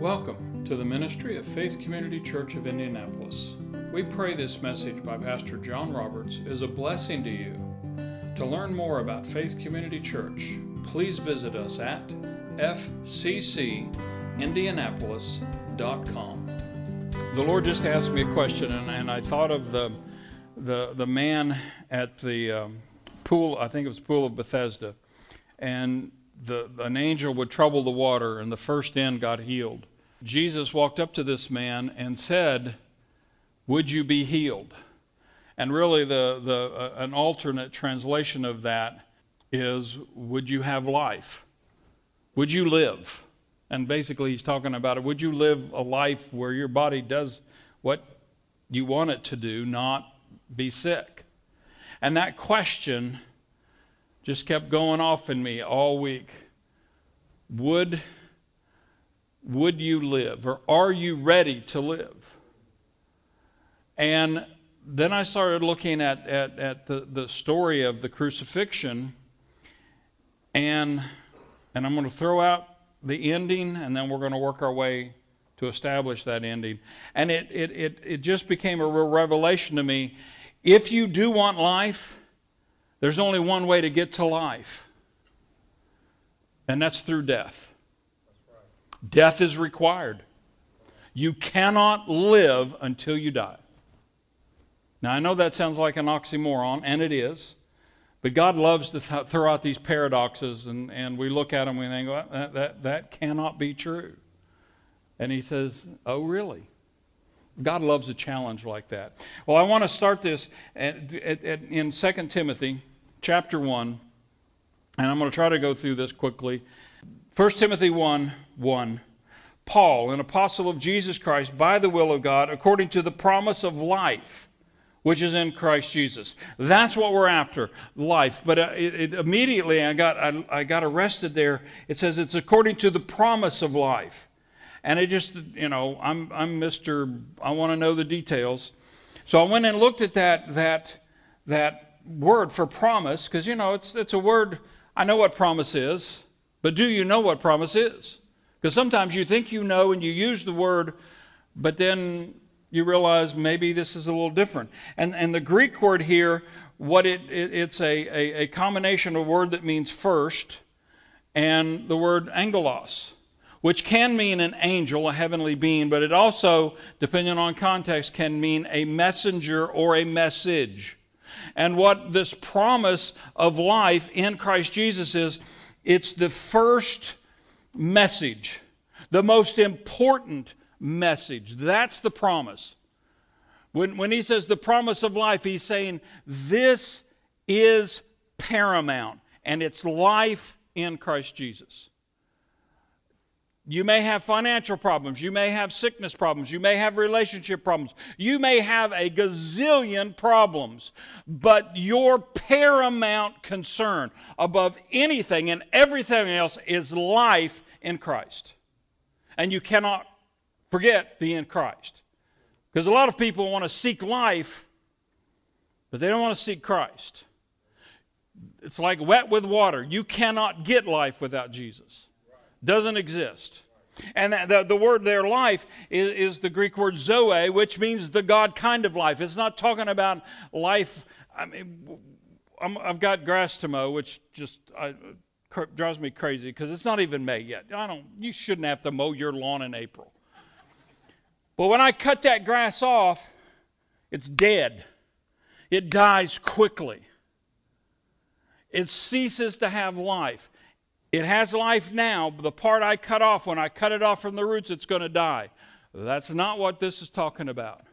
Welcome to the ministry of Faith Community Church of Indianapolis. We pray this message by Pastor John Roberts is a blessing to you. To learn more about Faith Community Church, please visit us at fccindianapolis.com. The Lord just asked me a question, and, and I thought of the, the, the man at the um, pool, I think it was Pool of Bethesda, and the, an angel would trouble the water, and the first end got healed. Jesus walked up to this man and said, Would you be healed? And really, the, the, uh, an alternate translation of that is, Would you have life? Would you live? And basically, he's talking about it. Would you live a life where your body does what you want it to do, not be sick? And that question just kept going off in me all week. Would would you live or are you ready to live? And then I started looking at, at, at the, the story of the crucifixion, and, and I'm going to throw out the ending, and then we're going to work our way to establish that ending. And it, it, it, it just became a real revelation to me. If you do want life, there's only one way to get to life, and that's through death. Death is required. You cannot live until you die. Now, I know that sounds like an oxymoron, and it is. But God loves to th- throw out these paradoxes, and, and we look at them and we think, well, that, that, that cannot be true. And He says, Oh, really? God loves a challenge like that. Well, I want to start this at, at, at, in 2 Timothy chapter 1, and I'm going to try to go through this quickly. 1 Timothy 1 1. Paul, an apostle of Jesus Christ by the will of God, according to the promise of life, which is in Christ Jesus. That's what we're after, life. But uh, it, it, immediately I got, I, I got arrested there. It says it's according to the promise of life. And it just, you know, I'm, I'm Mr. I want to know the details. So I went and looked at that, that, that word for promise, because, you know, it's, it's a word, I know what promise is. But do you know what promise is? Because sometimes you think you know and you use the word, but then you realize maybe this is a little different. And, and the Greek word here, what it, it it's a, a, a combination of a word that means first and the word angelos, which can mean an angel, a heavenly being, but it also, depending on context, can mean a messenger or a message. And what this promise of life in Christ Jesus is, it's the first message, the most important message. That's the promise. When, when he says the promise of life, he's saying this is paramount, and it's life in Christ Jesus. You may have financial problems. You may have sickness problems. You may have relationship problems. You may have a gazillion problems. But your paramount concern above anything and everything else is life in Christ. And you cannot forget the in Christ. Because a lot of people want to seek life, but they don't want to seek Christ. It's like wet with water. You cannot get life without Jesus doesn't exist. And the, the word there, life, is, is the Greek word zoe, which means the God kind of life. It's not talking about life. I mean, i have got grass to mow, which just I, drives me crazy because it's not even May yet. I don't. You shouldn't have to mow your lawn in April. But when I cut that grass off, it's dead. It dies quickly. It ceases to have life. It has life now, but the part I cut off, when I cut it off from the roots, it's going to die. That's not what this is talking about.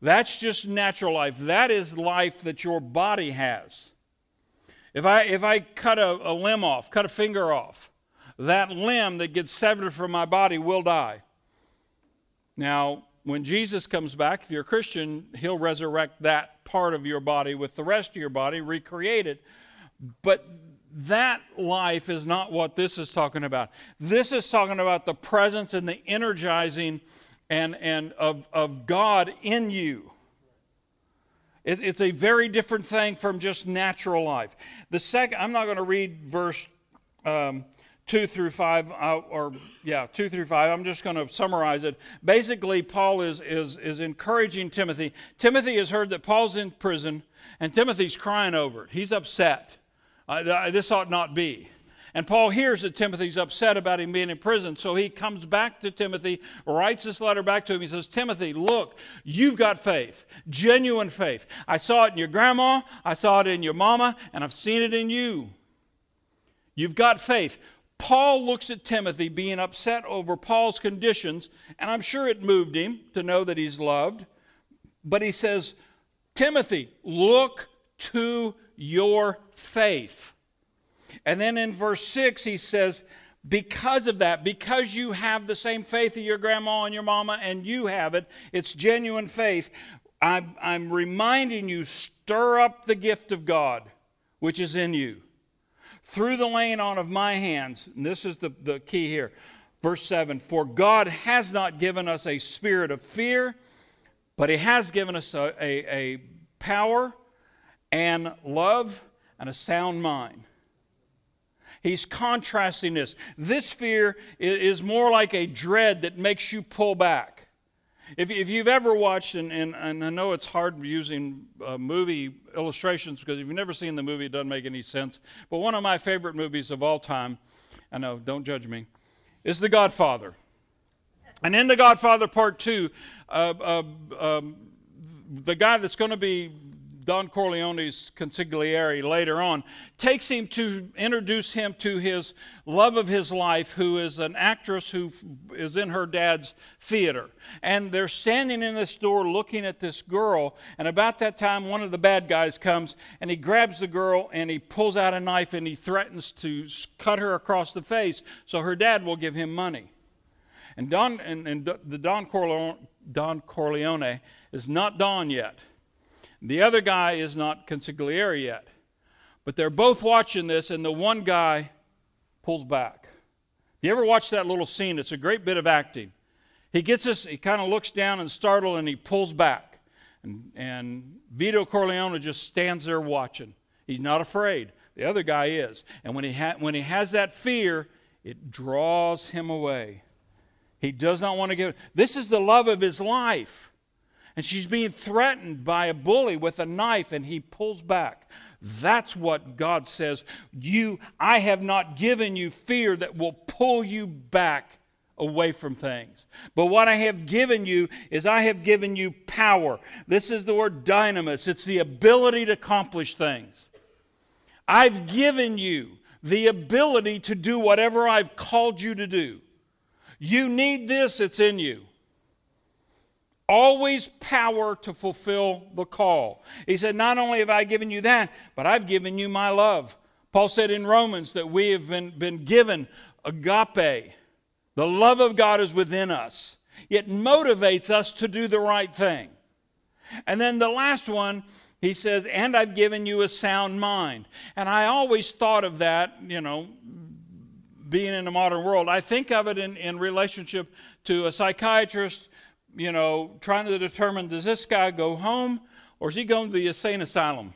That's just natural life. That is life that your body has. If I, if I cut a, a limb off, cut a finger off, that limb that gets severed from my body will die. Now, when Jesus comes back, if you're a Christian, he'll resurrect that part of your body with the rest of your body, recreate it. But that life is not what this is talking about. This is talking about the presence and the energizing and, and of, of God in you. It, it's a very different thing from just natural life. The second, I'm not going to read verse um, 2 through 5, uh, or yeah, 2 through 5. I'm just going to summarize it. Basically, Paul is, is, is encouraging Timothy. Timothy has heard that Paul's in prison, and Timothy's crying over it. He's upset. Uh, this ought not be. And Paul hears that Timothy's upset about him being in prison, so he comes back to Timothy, writes this letter back to him. He says, Timothy, look, you've got faith, genuine faith. I saw it in your grandma, I saw it in your mama, and I've seen it in you. You've got faith. Paul looks at Timothy being upset over Paul's conditions, and I'm sure it moved him to know that he's loved. But he says, Timothy, look to your faith. And then in verse 6, he says, because of that, because you have the same faith of your grandma and your mama, and you have it, it's genuine faith. I'm, I'm reminding you, stir up the gift of God which is in you through the laying on of my hands. And this is the, the key here. Verse 7 For God has not given us a spirit of fear, but He has given us a, a, a power and love and a sound mind. He's contrasting this. This fear is more like a dread that makes you pull back. If, if you've ever watched, and, and, and I know it's hard using uh, movie illustrations because if you've never seen the movie, it doesn't make any sense. But one of my favorite movies of all time, I know, don't judge me, is The Godfather. And in The Godfather Part 2, uh, uh, um, the guy that's going to be Don Corleone's consigliere later on, takes him to introduce him to his love of his life, who is an actress who is in her dad's theater. And they're standing in this door looking at this girl. And about that time, one of the bad guys comes and he grabs the girl and he pulls out a knife and he threatens to cut her across the face so her dad will give him money. And Don and, and the Don Corleone, Don Corleone is not Don yet. The other guy is not consigliere yet. But they're both watching this, and the one guy pulls back. You ever watch that little scene? It's a great bit of acting. He gets us, he kind of looks down and startled, and he pulls back. And, and Vito Corleone just stands there watching. He's not afraid. The other guy is. And when he, ha- when he has that fear, it draws him away. He does not want to give. This is the love of his life and she's being threatened by a bully with a knife and he pulls back. That's what god says you i have not given you fear that will pull you back away from things. But what i have given you is i have given you power. This is the word dynamis. It's the ability to accomplish things. I've given you the ability to do whatever i've called you to do. You need this it's in you always power to fulfill the call. He said, Not only have I given you that, but I've given you my love. Paul said in Romans that we have been, been given agape. The love of God is within us. It motivates us to do the right thing. And then the last one, he says, and I've given you a sound mind. And I always thought of that, you know, being in the modern world. I think of it in, in relationship to a psychiatrist you know, trying to determine does this guy go home or is he going to the insane asylum?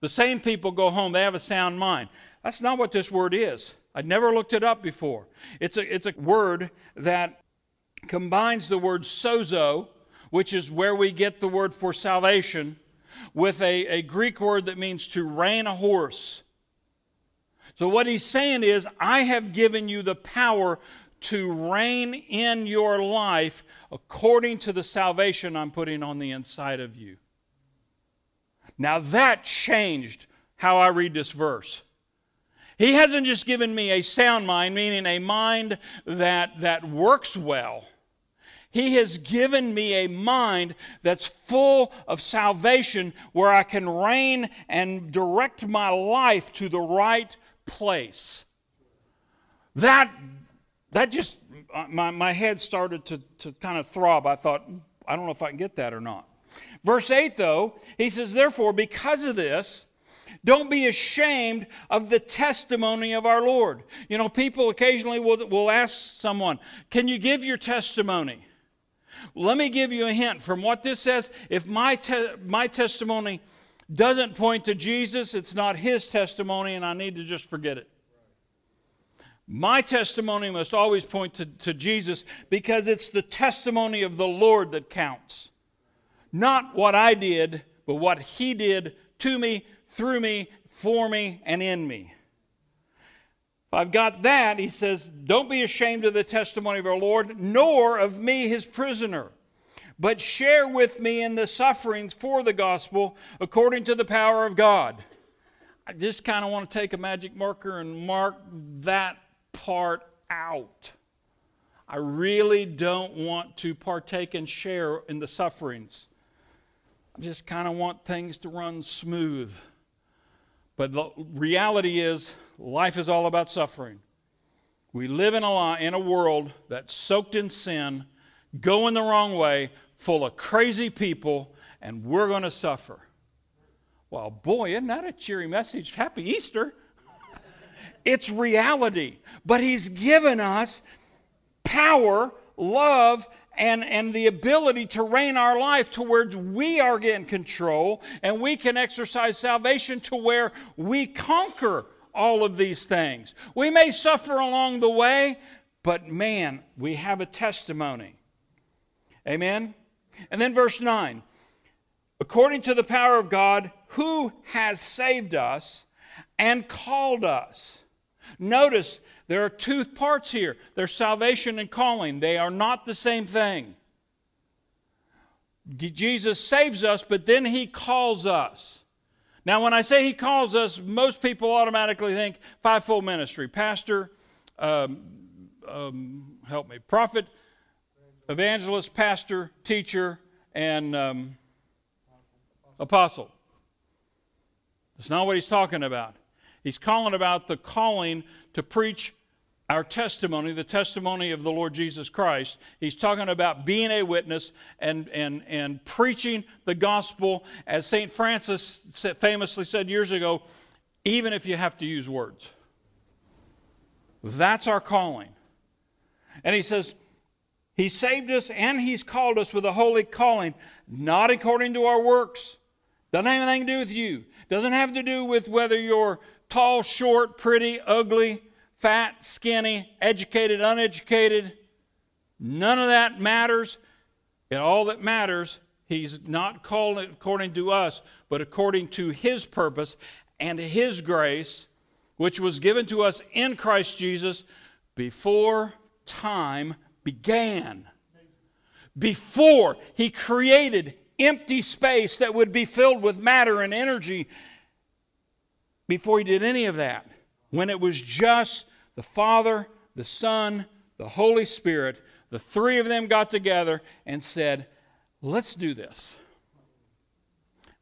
The same people go home, they have a sound mind. That's not what this word is. I'd never looked it up before. It's a, it's a word that combines the word sozo, which is where we get the word for salvation, with a, a Greek word that means to rein a horse. So, what he's saying is, I have given you the power to reign in your life according to the salvation I'm putting on the inside of you. Now that changed how I read this verse. He hasn't just given me a sound mind, meaning a mind that, that works well. He has given me a mind that's full of salvation where I can reign and direct my life to the right place. That, that just my, my head started to, to kind of throb. I thought, I don't know if I can get that or not. Verse 8, though, he says, Therefore, because of this, don't be ashamed of the testimony of our Lord. You know, people occasionally will, will ask someone, Can you give your testimony? Let me give you a hint from what this says. If my, te- my testimony doesn't point to Jesus, it's not his testimony, and I need to just forget it. My testimony must always point to, to Jesus because it's the testimony of the Lord that counts. Not what I did, but what He did to me, through me, for me, and in me. If I've got that, he says, Don't be ashamed of the testimony of our Lord, nor of me, his prisoner, but share with me in the sufferings for the gospel according to the power of God. I just kind of want to take a magic marker and mark that part out. I really don't want to partake and share in the sufferings. I just kind of want things to run smooth. But the reality is, life is all about suffering. We live in a, in a world that's soaked in sin, going the wrong way, full of crazy people, and we're going to suffer. Well, boy, isn't that a cheery message? Happy Easter. It's reality. But He's given us power, love, and, and the ability to reign our life to where we are in control and we can exercise salvation to where we conquer all of these things. We may suffer along the way, but man, we have a testimony. Amen? And then verse 9 according to the power of God, who has saved us and called us. Notice there are two parts here there's salvation and calling, they are not the same thing. Jesus saves us, but then he calls us. Now, when I say he calls us, most people automatically think fivefold ministry pastor, um, um, help me, prophet, evangelist, pastor, teacher, and um, apostle. That's not what he's talking about. He's calling about the calling to preach our testimony, the testimony of the Lord Jesus Christ. He's talking about being a witness and, and, and preaching the gospel, as St. Francis famously said years ago, even if you have to use words. That's our calling. And he says, He saved us and He's called us with a holy calling, not according to our works. Doesn't have anything to do with you. Doesn't have to do with whether you're tall, short, pretty, ugly fat, skinny, educated, uneducated. None of that matters. And all that matters, he's not called according to us, but according to his purpose and his grace, which was given to us in Christ Jesus before time began. Before he created empty space that would be filled with matter and energy, before he did any of that, when it was just the Father, the Son, the Holy Spirit, the three of them got together and said, Let's do this.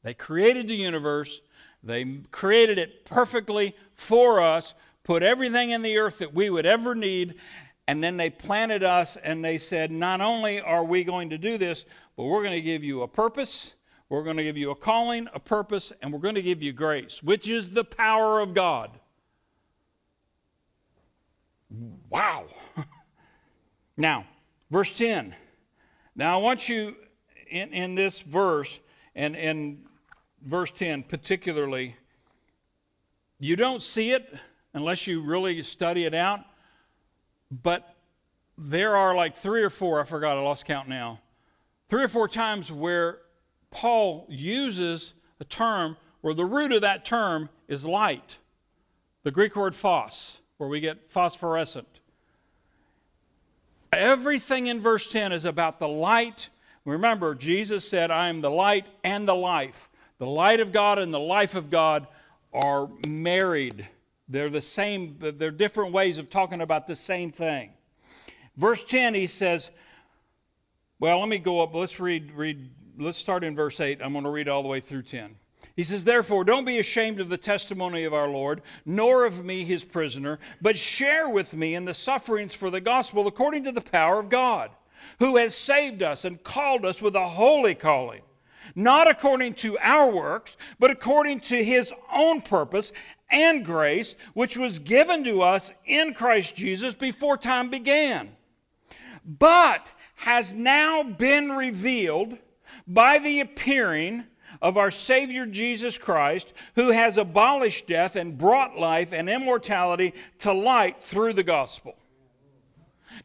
They created the universe, they created it perfectly for us, put everything in the earth that we would ever need, and then they planted us and they said, Not only are we going to do this, but we're going to give you a purpose. We're going to give you a calling, a purpose, and we're going to give you grace, which is the power of God. Wow. now, verse 10. Now, I want you in, in this verse, and in verse 10 particularly, you don't see it unless you really study it out, but there are like three or four, I forgot, I lost count now, three or four times where Paul uses a term where the root of that term is light. The Greek word phos where we get phosphorescent. Everything in verse 10 is about the light. Remember, Jesus said, I am the light and the life. The light of God and the life of God are married. They're the same, they're different ways of talking about the same thing. Verse 10, he says, well, let me go up. Let's read, read, let's start in verse 8. I'm going to read all the way through 10. He says, Therefore, don't be ashamed of the testimony of our Lord, nor of me, his prisoner, but share with me in the sufferings for the gospel according to the power of God, who has saved us and called us with a holy calling, not according to our works, but according to his own purpose and grace, which was given to us in Christ Jesus before time began, but has now been revealed by the appearing of our Savior Jesus Christ, who has abolished death and brought life and immortality to light through the gospel.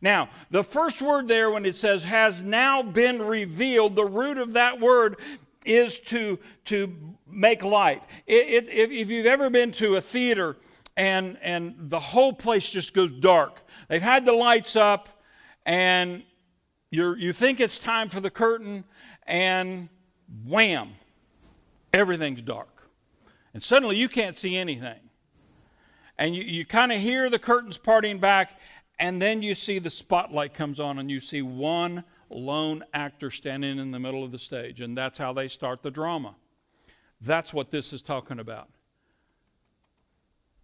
Now, the first word there, when it says has now been revealed, the root of that word is to, to make light. It, it, if, you've ever been to a theater and, and the whole place just goes dark, they've had the lights up and you you think it's time for the curtain, and wham, everything's dark. And suddenly you can't see anything. And you, you kind of hear the curtains parting back, and then you see the spotlight comes on, and you see one lone actor standing in the middle of the stage. And that's how they start the drama. That's what this is talking about.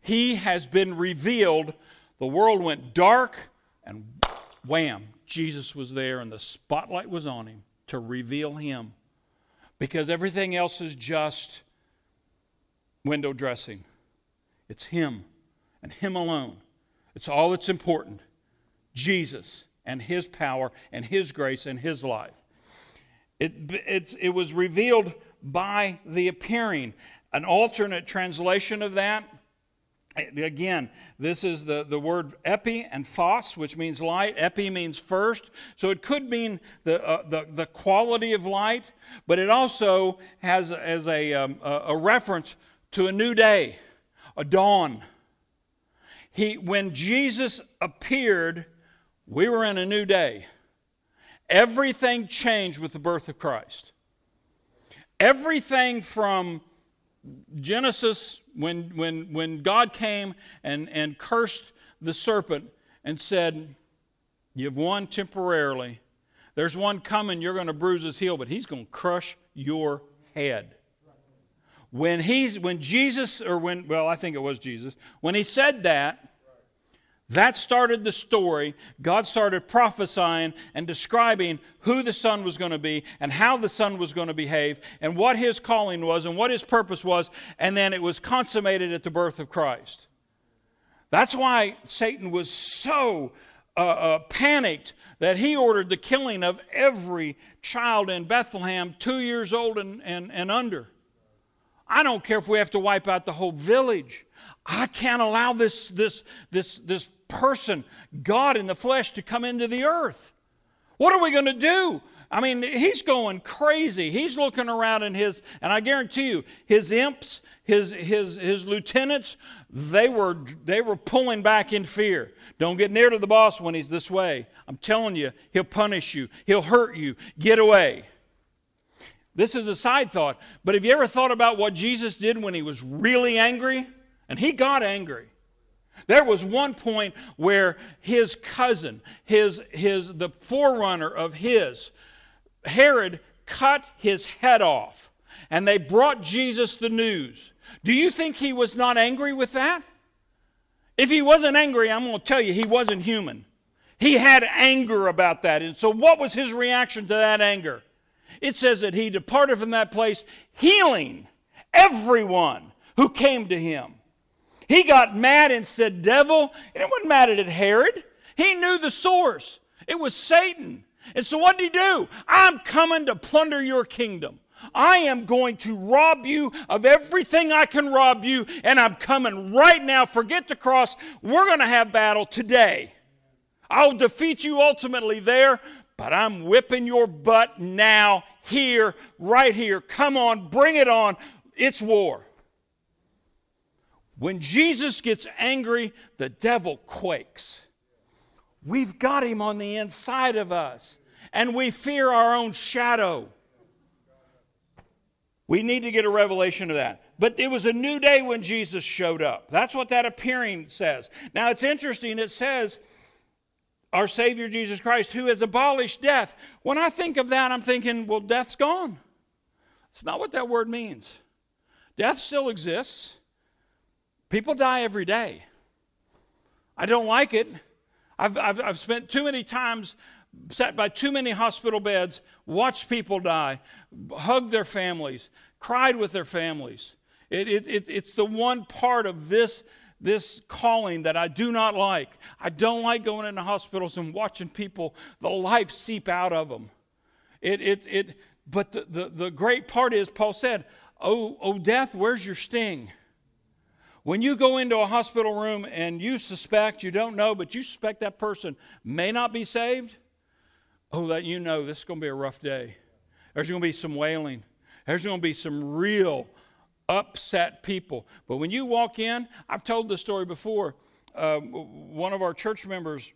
He has been revealed. The world went dark, and wham, Jesus was there, and the spotlight was on him to reveal him. Because everything else is just window dressing. It's him and him alone. It's all that's important. Jesus and his power and his grace and his life. It, it, was revealed by the appearing. An alternate translation of that Again, this is the, the word epi and phos, which means light. Epi means first. So it could mean the, uh, the, the quality of light, but it also has as a, um, a reference to a new day, a dawn. He, when Jesus appeared, we were in a new day. Everything changed with the birth of Christ. Everything from Genesis when, when, when God came and, and cursed the serpent and said, You've won temporarily. There's one coming, you're going to bruise his heel, but he's going to crush your head. When, he's, when Jesus, or when, well, I think it was Jesus, when he said that, that started the story. God started prophesying and describing who the Son was going to be and how the Son was going to behave and what his calling was and what his purpose was. And then it was consummated at the birth of Christ. That's why Satan was so uh, uh, panicked that he ordered the killing of every child in Bethlehem two years old and, and, and under. I don't care if we have to wipe out the whole village. I can't allow this, this, this, this person, God in the flesh, to come into the earth. What are we going to do? I mean, he's going crazy. He's looking around in his, and I guarantee you, his imps, his, his, his lieutenants, they were, they were pulling back in fear. Don't get near to the boss when he's this way. I'm telling you, he'll punish you, he'll hurt you. Get away. This is a side thought, but have you ever thought about what Jesus did when he was really angry? And he got angry. There was one point where his cousin, his, his, the forerunner of his, Herod, cut his head off. And they brought Jesus the news. Do you think he was not angry with that? If he wasn't angry, I'm going to tell you, he wasn't human. He had anger about that. And so, what was his reaction to that anger? It says that he departed from that place, healing everyone who came to him. He got mad and said, Devil. And it wasn't mad at Herod. He knew the source. It was Satan. And so what did he do? I'm coming to plunder your kingdom. I am going to rob you of everything I can rob you, and I'm coming right now. Forget the cross. We're going to have battle today. I'll defeat you ultimately there, but I'm whipping your butt now, here, right here. Come on, bring it on. It's war. When Jesus gets angry, the devil quakes. We've got him on the inside of us, and we fear our own shadow. We need to get a revelation of that. But it was a new day when Jesus showed up. That's what that appearing says. Now it's interesting, it says, our Savior Jesus Christ, who has abolished death. When I think of that, I'm thinking, well, death's gone. It's not what that word means. Death still exists. People die every day. I don't like it. I've, I've, I've spent too many times, sat by too many hospital beds, watched people die, hugged their families, cried with their families. It, it, it, it's the one part of this, this calling that I do not like. I don't like going into hospitals and watching people, the life seep out of them. It, it, it, but the, the, the great part is, Paul said, oh, oh, death, where's your sting? When you go into a hospital room and you suspect, you don't know, but you suspect that person may not be saved, oh, that you know this is going to be a rough day. There's going to be some wailing. There's going to be some real upset people. But when you walk in, I've told this story before. Um, one of our church members,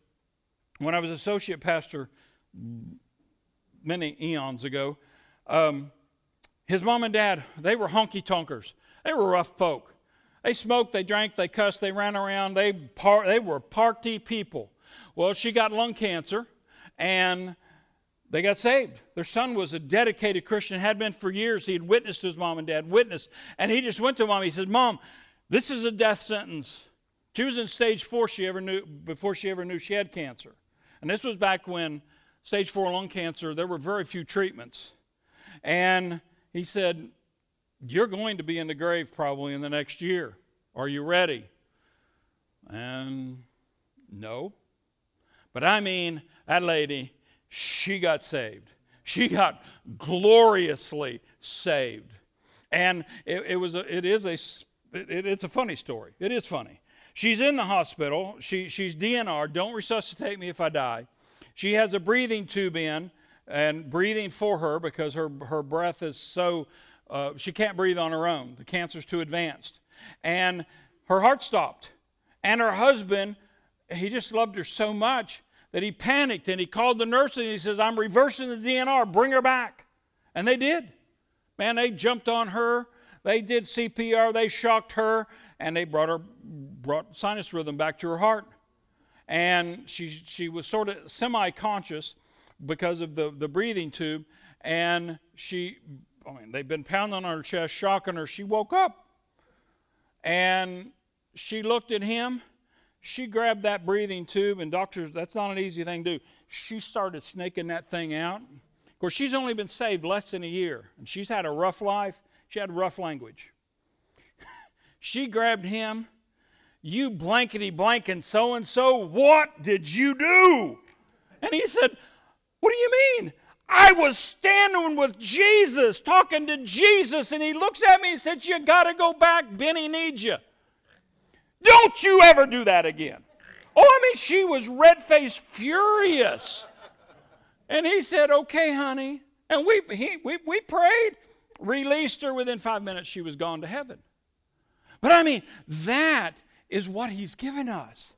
when I was associate pastor many eons ago, um, his mom and dad, they were honky tonkers. They were rough folk. They smoked, they drank, they cussed, they ran around, they, par- they were party people. Well, she got lung cancer and they got saved. Their son was a dedicated Christian, had been for years. He had witnessed his mom and dad, witnessed. And he just went to mom. He said, Mom, this is a death sentence. She was in stage four she ever knew, before she ever knew she had cancer. And this was back when stage four lung cancer, there were very few treatments. And he said, you're going to be in the grave probably in the next year. Are you ready? And no. But I mean, that lady, she got saved. She got gloriously saved. And it, it was a, it is a, it, it's a funny story. It is funny. She's in the hospital. She, she's DNR. Don't resuscitate me if I die. She has a breathing tube in and breathing for her because her, her breath is so uh, she can't breathe on her own. The cancer's too advanced. And her heart stopped. And her husband, he just loved her so much that he panicked and he called the nurse and he says, I'm reversing the DNR, bring her back. And they did. Man, they jumped on her, they did CPR, they shocked her, and they brought her brought sinus rhythm back to her heart. And she she was sort of semi-conscious because of the, the breathing tube, and she I mean, they've been pounding on her chest, shocking her. She woke up and she looked at him. She grabbed that breathing tube, and doctors, that's not an easy thing to do. She started snaking that thing out. Of course, she's only been saved less than a year, and she's had a rough life. She had rough language. she grabbed him. You blankety blank and so and so, what did you do? And he said, What do you mean? I was standing with Jesus, talking to Jesus, and he looks at me and said, You got to go back. Benny needs you. Don't you ever do that again. Oh, I mean, she was red faced furious. And he said, Okay, honey. And we, he, we, we prayed, released her. Within five minutes, she was gone to heaven. But I mean, that is what he's given us.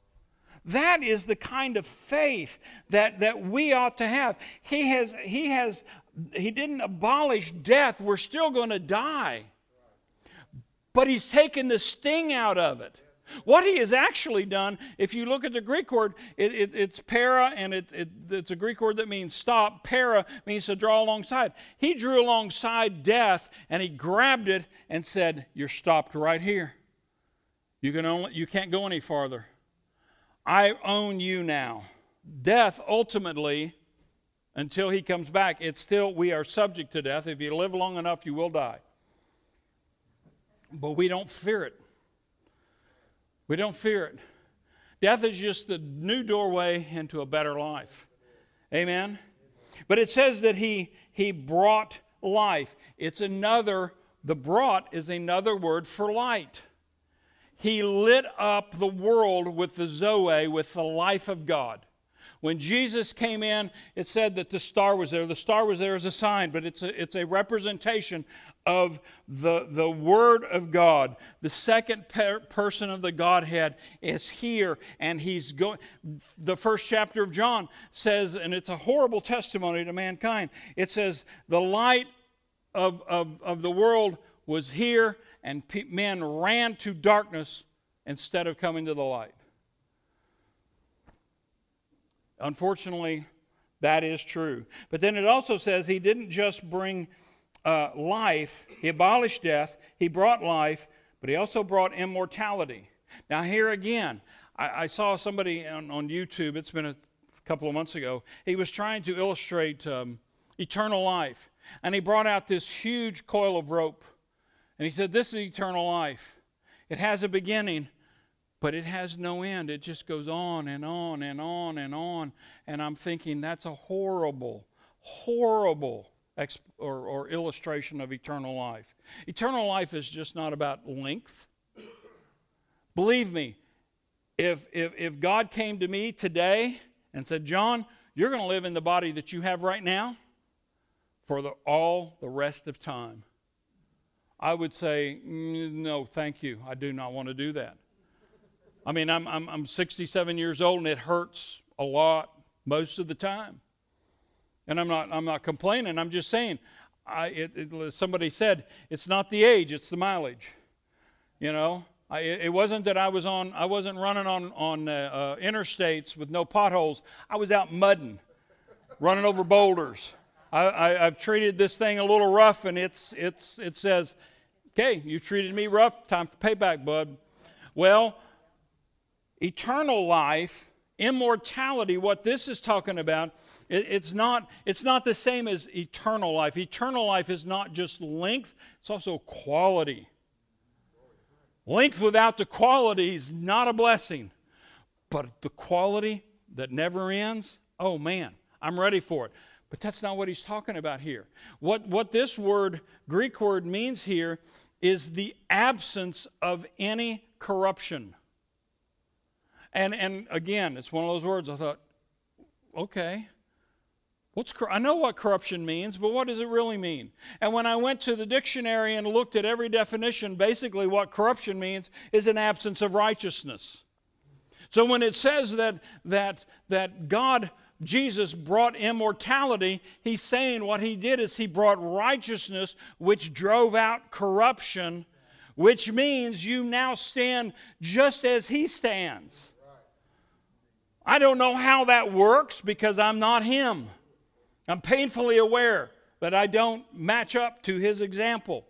That is the kind of faith that, that we ought to have. He has, he has, he didn't abolish death. We're still going to die. But he's taken the sting out of it. What he has actually done, if you look at the Greek word, it, it, it's para, and it, it's a Greek word that means stop. Para means to draw alongside. He drew alongside death, and he grabbed it and said, "You're stopped right here. You can only, you can't go any farther." I own you now. Death ultimately, until he comes back, it's still, we are subject to death. If you live long enough, you will die. But we don't fear it. We don't fear it. Death is just the new doorway into a better life. Amen? But it says that he, he brought life. It's another, the brought is another word for light. He lit up the world with the Zoe, with the life of God. When Jesus came in, it said that the star was there. The star was there as a sign, but it's a, it's a representation of the, the Word of God. The second per- person of the Godhead is here, and he's going. The first chapter of John says, and it's a horrible testimony to mankind, it says, The light of, of, of the world was here, and pe- men ran to darkness instead of coming to the light. Unfortunately, that is true. But then it also says he didn't just bring uh, life, he abolished death, he brought life, but he also brought immortality. Now, here again, I, I saw somebody on, on, YouTube, it's been a couple of months ago, he was trying to illustrate um, eternal life. And he brought out this huge coil of rope and he said, This is eternal life. It has a beginning, but it has no end. It just goes on and on and on and on. And I'm thinking, that's a horrible, horrible exp- or, or illustration of eternal life. Eternal life is just not about length. Believe me, if, if, if God came to me today and said, John, you're going to live in the body that you have right now for the, all the rest of time, I would say, mm, no, thank you. I do not want to do that. I mean, I'm, I'm, I'm 67 years old and it hurts a lot most of the time. And I'm not, I'm not complaining. I'm just saying, I, it, it, somebody said, it's not the age, it's the mileage. You know, I, it wasn't that I was on, I wasn't running on, on uh, uh, interstates with no potholes. I was out mudding, running over boulders. I, have treated this thing a little rough, and it's, it's, it says, okay, you treated me rough, time for payback, bud. Well, eternal life, immortality, what this is talking about, it, it's, not, it's not the same as eternal life. Eternal life is not just length, it's also quality. Length without the quality is not a blessing. But the quality that never ends, oh man, I'm ready for it. But that's not what he's talking about here. What, what this word, Greek word, means here is the absence of any corruption. And, and again, it's one of those words I thought, okay, What's, I know what corruption means, but what does it really mean? And when I went to the dictionary and looked at every definition, basically what corruption means is an absence of righteousness. So when it says that, that, that God, Jesus, brought immortality, he's saying what he did is he brought righteousness, which drove out corruption, which means you now stand just as he stands. I don't know how that works because I'm not him. I'm painfully aware that I don't match up to his example.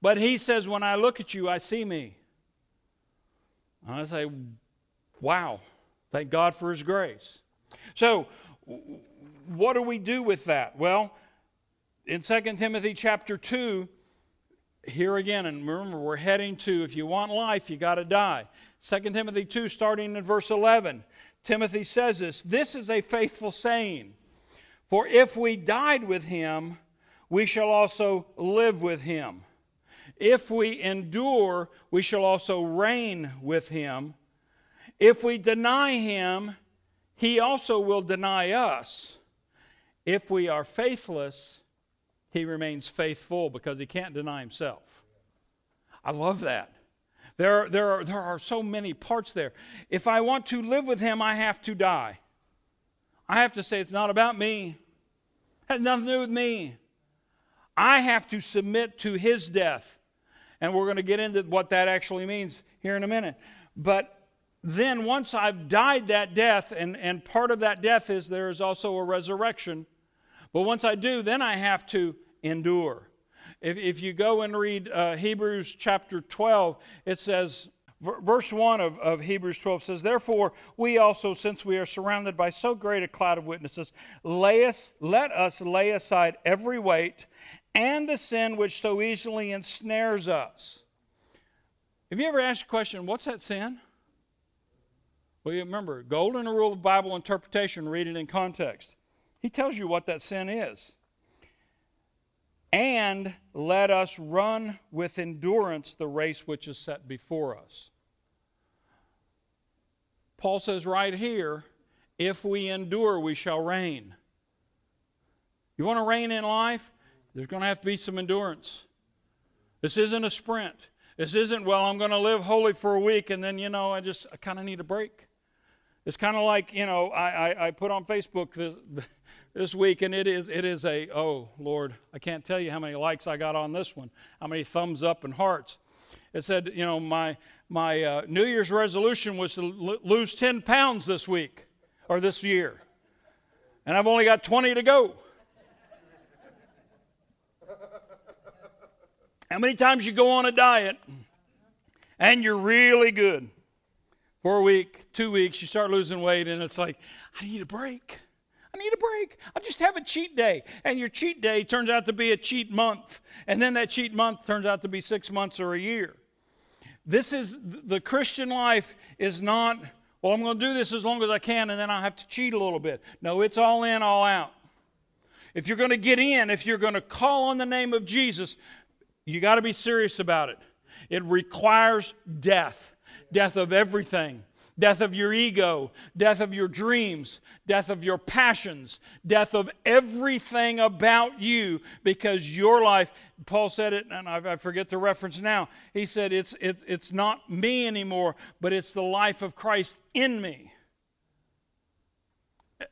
But he says, When I look at you, I see me. And I say, Wow, thank God for his grace. So, what do we do with that? Well, in 2 Timothy chapter 2, here again, and remember, we're heading to if you want life, you got to die. 2 Timothy 2, starting in verse 11, Timothy says this This is a faithful saying for if we died with him, we shall also live with him. If we endure, we shall also reign with him. If we deny him, he also will deny us. If we are faithless, he remains faithful because he can't deny himself. I love that. There, there, are, there are so many parts there. If I want to live with him, I have to die. I have to say, it's not about me. It has nothing to do with me. I have to submit to his death. And we're going to get into what that actually means here in a minute. But then once I've died that death, and, and part of that death is there is also a resurrection. But once I do, then I have to endure. If, if you go and read uh, Hebrews chapter 12, it says, Verse 1 of, of Hebrews 12 says, Therefore, we also, since we are surrounded by so great a cloud of witnesses, lay us, let us lay aside every weight and the sin which so easily ensnares us. Have you ever asked the question, what's that sin? Well, you remember, golden rule of Bible interpretation, read it in context. He tells you what that sin is. And let us run with endurance the race which is set before us. Paul says right here, if we endure, we shall reign. You want to reign in life? There's going to have to be some endurance. This isn't a sprint. This isn't, well, I'm going to live holy for a week and then, you know, I just I kind of need a break. It's kind of like, you know, I, I, I put on Facebook this, this week and it is, it is a, oh, Lord, I can't tell you how many likes I got on this one, how many thumbs up and hearts. It said, you know, my, my uh, New Year's resolution was to l- lose 10 pounds this week or this year. And I've only got 20 to go. How many times you go on a diet and you're really good? For a week, two weeks, you start losing weight, and it's like, I need a break. I need a break. I'll just have a cheat day. And your cheat day turns out to be a cheat month. And then that cheat month turns out to be six months or a year. This is the Christian life is not, well, I'm going to do this as long as I can and then I'll have to cheat a little bit. No, it's all in, all out. If you're going to get in, if you're going to call on the name of Jesus, you got to be serious about it. It requires death death of everything death of your ego, death of your dreams, death of your passions, death of everything about you because your life, Paul said it, and I, forget the reference now. He said, it's, it, it's not me anymore, but it's the life of Christ in me.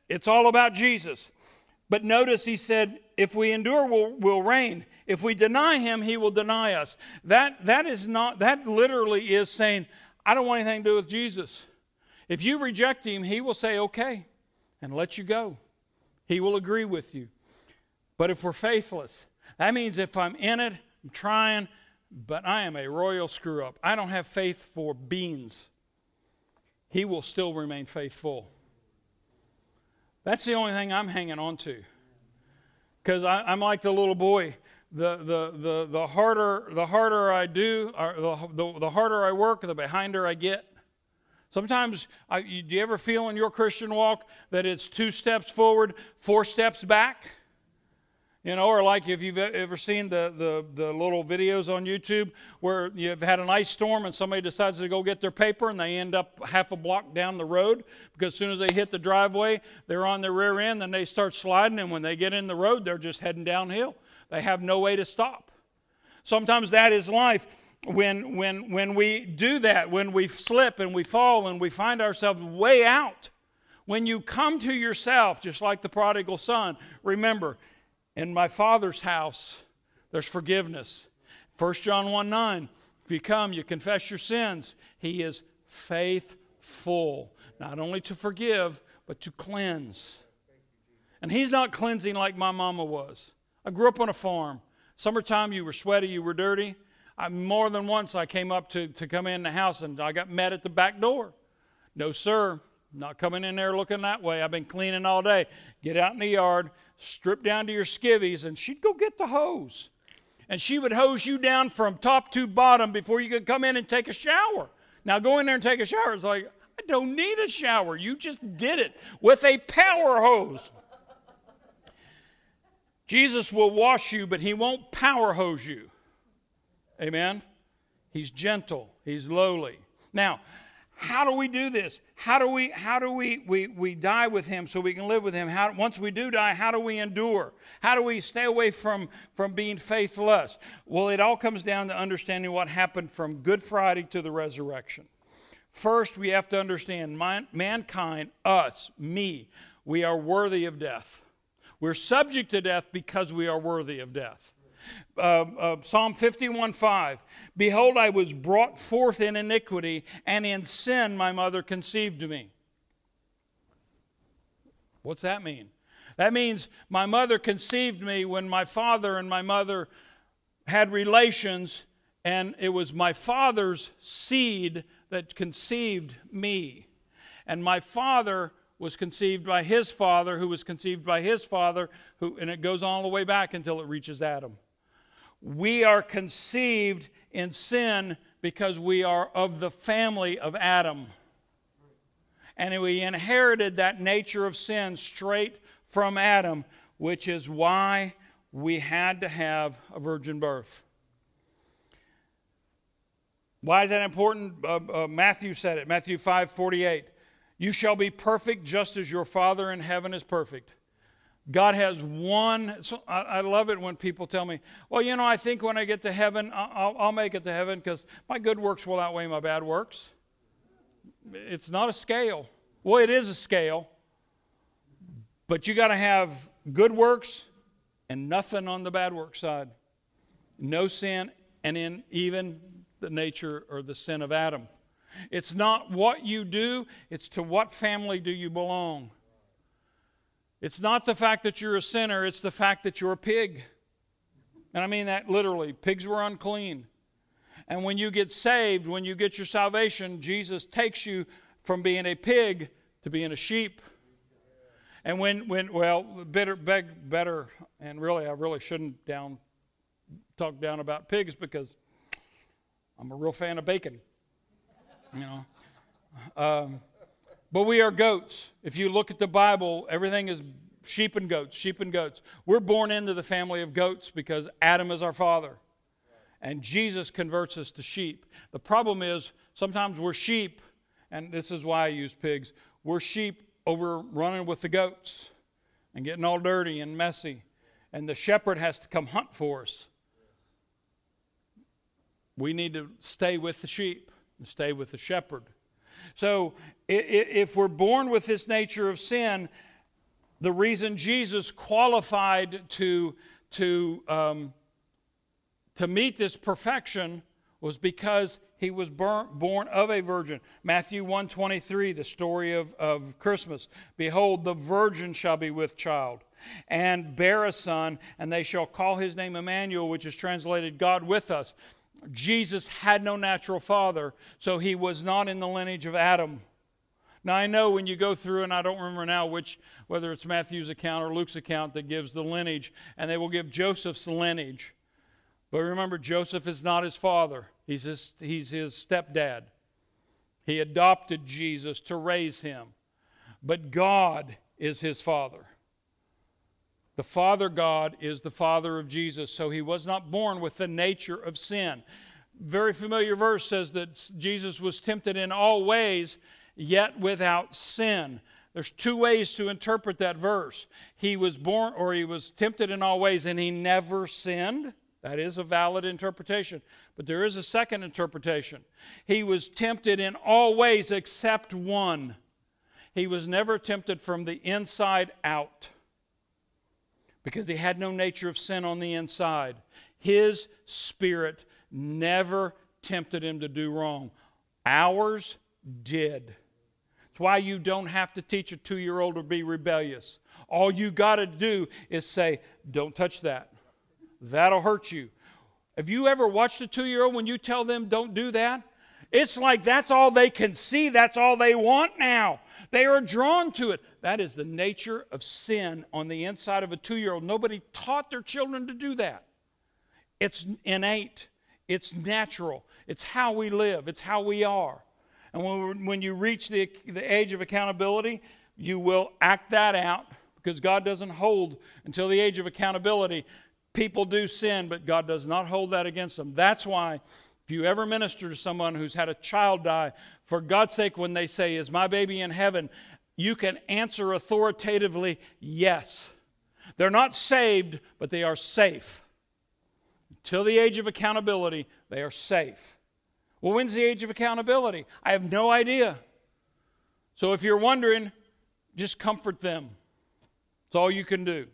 It's all about Jesus. But notice he said, if we endure, we'll, we'll reign. If we deny him, he will deny us. That, that is not, that literally is saying, I don't want anything to do with Jesus. If you reject him, he will say, okay, and let you go. He will agree with you. But if we're faithless, that means if I'm in it, I'm trying, but I am a royal screw up. I don't have faith for beans. He will still remain faithful. That's the only thing I'm hanging on to. Because I'm like the little boy. The, the, the, the, harder, the harder I do, the, the, the harder I work, the behinder I get. Sometimes, I, do you ever feel in your Christian walk that it's two steps forward, four steps back? You know, or like if you've ever seen the, the, the little videos on YouTube where you've had an ice storm and somebody decides to go get their paper and they end up half a block down the road because as soon as they hit the driveway, they're on their rear end and they start sliding. And when they get in the road, they're just heading downhill. They have no way to stop. Sometimes that is life. When, when, when we do that, when we slip and we fall and we find ourselves way out, when you come to yourself, just like the prodigal son, remember, in my Father's house, there's forgiveness. 1 John 1 9, if you come, you confess your sins. He is faithful, not only to forgive, but to cleanse. And He's not cleansing like my mama was. I grew up on a farm. Summertime, you were sweaty, you were dirty. I, more than once, I came up to, to come in the house and I got met at the back door. No, sir, not coming in there looking that way. I've been cleaning all day. Get out in the yard, strip down to your skivvies, and she'd go get the hose. And she would hose you down from top to bottom before you could come in and take a shower. Now, go in there and take a shower. It's like, I don't need a shower. You just did it with a power hose. Jesus will wash you, but he won't power hose you. Amen? He's gentle, he's lowly. Now, how do we do this? How do we how do we we, we die with him so we can live with him? How, once we do die, how do we endure? How do we stay away from, from being faithless? Well, it all comes down to understanding what happened from Good Friday to the resurrection. First, we have to understand man, mankind, us, me, we are worthy of death. We're subject to death because we are worthy of death. Uh, uh, Psalm 51 5. Behold, I was brought forth in iniquity, and in sin my mother conceived me. What's that mean? That means my mother conceived me when my father and my mother had relations, and it was my father's seed that conceived me. And my father was conceived by his father, who was conceived by his father, who, and it goes all the way back until it reaches Adam. We are conceived in sin because we are of the family of Adam. And we inherited that nature of sin straight from Adam, which is why we had to have a virgin birth. Why is that important? Uh, uh, Matthew said it, Matthew 5 48. You shall be perfect just as your Father in heaven is perfect. God has one. So I, I, love it when people tell me, well, you know, I think when I get to heaven, I'll, I'll make it to heaven because my good works will outweigh my bad works. It's not a scale. Well, it is a scale, but you got to have good works and nothing on the bad work side. No sin, and in even the nature or the sin of Adam. It's not what you do, it's to what family do you belong. It's not the fact that you're a sinner, it's the fact that you're a pig. And I mean that literally. Pigs were unclean. And when you get saved, when you get your salvation, Jesus takes you from being a pig to being a sheep. And when, when well, better, beg, better, and really, I really shouldn't down, talk down about pigs because I'm a real fan of bacon. You know. Um, but we are goats. If you look at the Bible, everything is sheep and goats, sheep and goats. We're born into the family of goats because Adam is our father. And Jesus converts us to sheep. The problem is sometimes we're sheep, and this is why I use pigs. We're sheep over running with the goats and getting all dirty and messy. And the shepherd has to come hunt for us. We need to stay with the sheep and stay with the shepherd. So if we're born with this nature of sin, the reason Jesus qualified to, to, um, to meet this perfection was because he was born born of a virgin. Matthew 123, the story of, of Christmas. Behold, the virgin shall be with child and bear a son, and they shall call his name Emmanuel, which is translated God with us. Jesus had no natural father, so he was not in the lineage of Adam. Now I know when you go through, and I don't remember now which, whether it's Matthew's account or Luke's account that gives the lineage, and they will give Joseph's lineage. But remember, Joseph is not his father, he's his, he's his stepdad. He adopted Jesus to raise him. But God is his father. The Father God is the Father of Jesus, so he was not born with the nature of sin. Very familiar verse says that Jesus was tempted in all ways, yet without sin. There's two ways to interpret that verse. He was born, or he was tempted in all ways, and he never sinned. That is a valid interpretation. But there is a second interpretation. He was tempted in all ways except one. He was never tempted from the inside out because he had no nature of sin on the inside. His spirit never tempted him to do wrong. Ours did. That's why you don't have to teach a two year old to be rebellious. All you got to do is say, Don't touch that. That'll hurt you. Have you ever watched a two year old when you tell them, Don't do that? It's like that's all they can see, that's all they want now. They are drawn to it. That is the nature of sin on the inside of a two year old. Nobody taught their children to do that. It's innate, it's natural, it's how we live, it's how we are. And when, when you reach the, the age of accountability, you will act that out because God doesn't hold until the age of accountability. People do sin, but God does not hold that against them. That's why if you ever minister to someone who's had a child die, for God's sake, when they say, Is my baby in heaven? You can answer authoritatively, Yes. They're not saved, but they are safe. Until the age of accountability, they are safe. Well, when's the age of accountability? I have no idea. So if you're wondering, just comfort them. It's all you can do.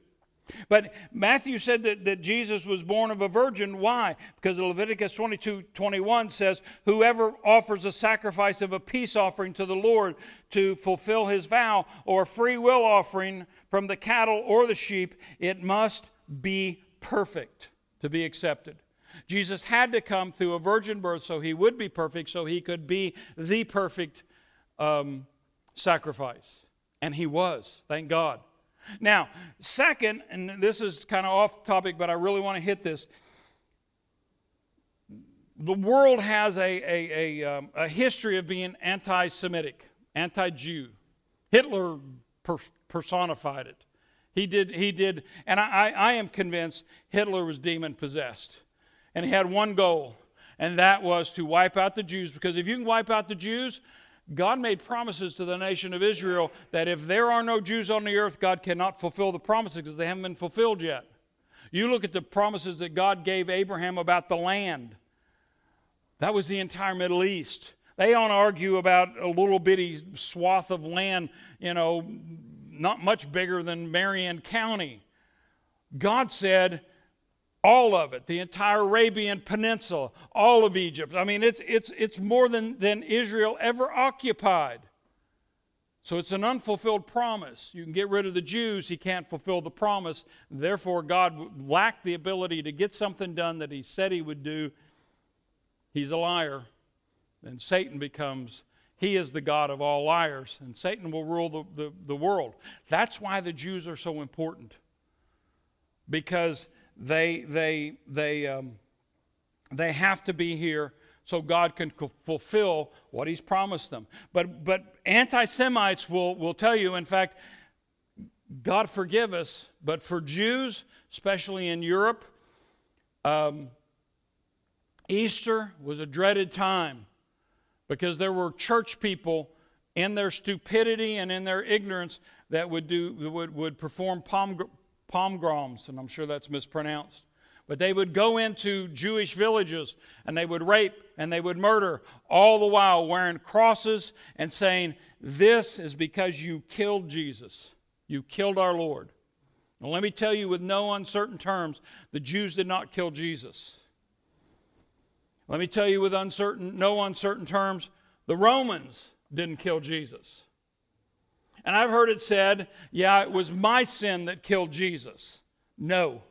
But Matthew said that, that Jesus was born of a virgin. Why? Because Leviticus 22 21 says, Whoever offers a sacrifice of a peace offering to the Lord to fulfill his vow, or a free will offering from the cattle or the sheep, it must be perfect to be accepted. Jesus had to come through a virgin birth so he would be perfect, so he could be the perfect um, sacrifice. And he was, thank God. Now, second, and this is kind of off topic, but I really want to hit this. The world has a, a, a, um, a history of being anti Semitic, anti Jew. Hitler per- personified it. He did, he did, and I, I am convinced Hitler was demon possessed. And he had one goal, and that was to wipe out the Jews, because if you can wipe out the Jews, God made promises to the nation of Israel that if there are no Jews on the earth, God cannot fulfill the promises because they haven't been fulfilled yet. You look at the promises that God gave Abraham about the land, that was the entire Middle East. They don't argue about a little bitty swath of land, you know, not much bigger than Marion County. God said, all of it, the entire Arabian Peninsula, all of Egypt. I mean, it's, it's, it's more than, than Israel ever occupied. So it's an unfulfilled promise. You can get rid of the Jews, he can't fulfill the promise. Therefore, God lacked the ability to get something done that he said he would do. He's a liar. And Satan becomes, he is the God of all liars, and Satan will rule the, the, the world. That's why the Jews are so important. Because they, they, they, um, they have to be here so God can fulfill what He's promised them. But, but anti Semites will, will tell you, in fact, God forgive us, but for Jews, especially in Europe, um, Easter was a dreaded time because there were church people in their stupidity and in their ignorance that would do would, would perform pom, pogroms, and I'm sure that's mispronounced. But they would go into Jewish villages and they would rape and they would murder, all the while wearing crosses and saying, This is because you killed Jesus. You killed our Lord. Now, let me tell you with no uncertain terms the Jews did not kill Jesus. Let me tell you with uncertain, no uncertain terms the Romans didn't kill Jesus. And I've heard it said, yeah, it was my sin that killed Jesus. No.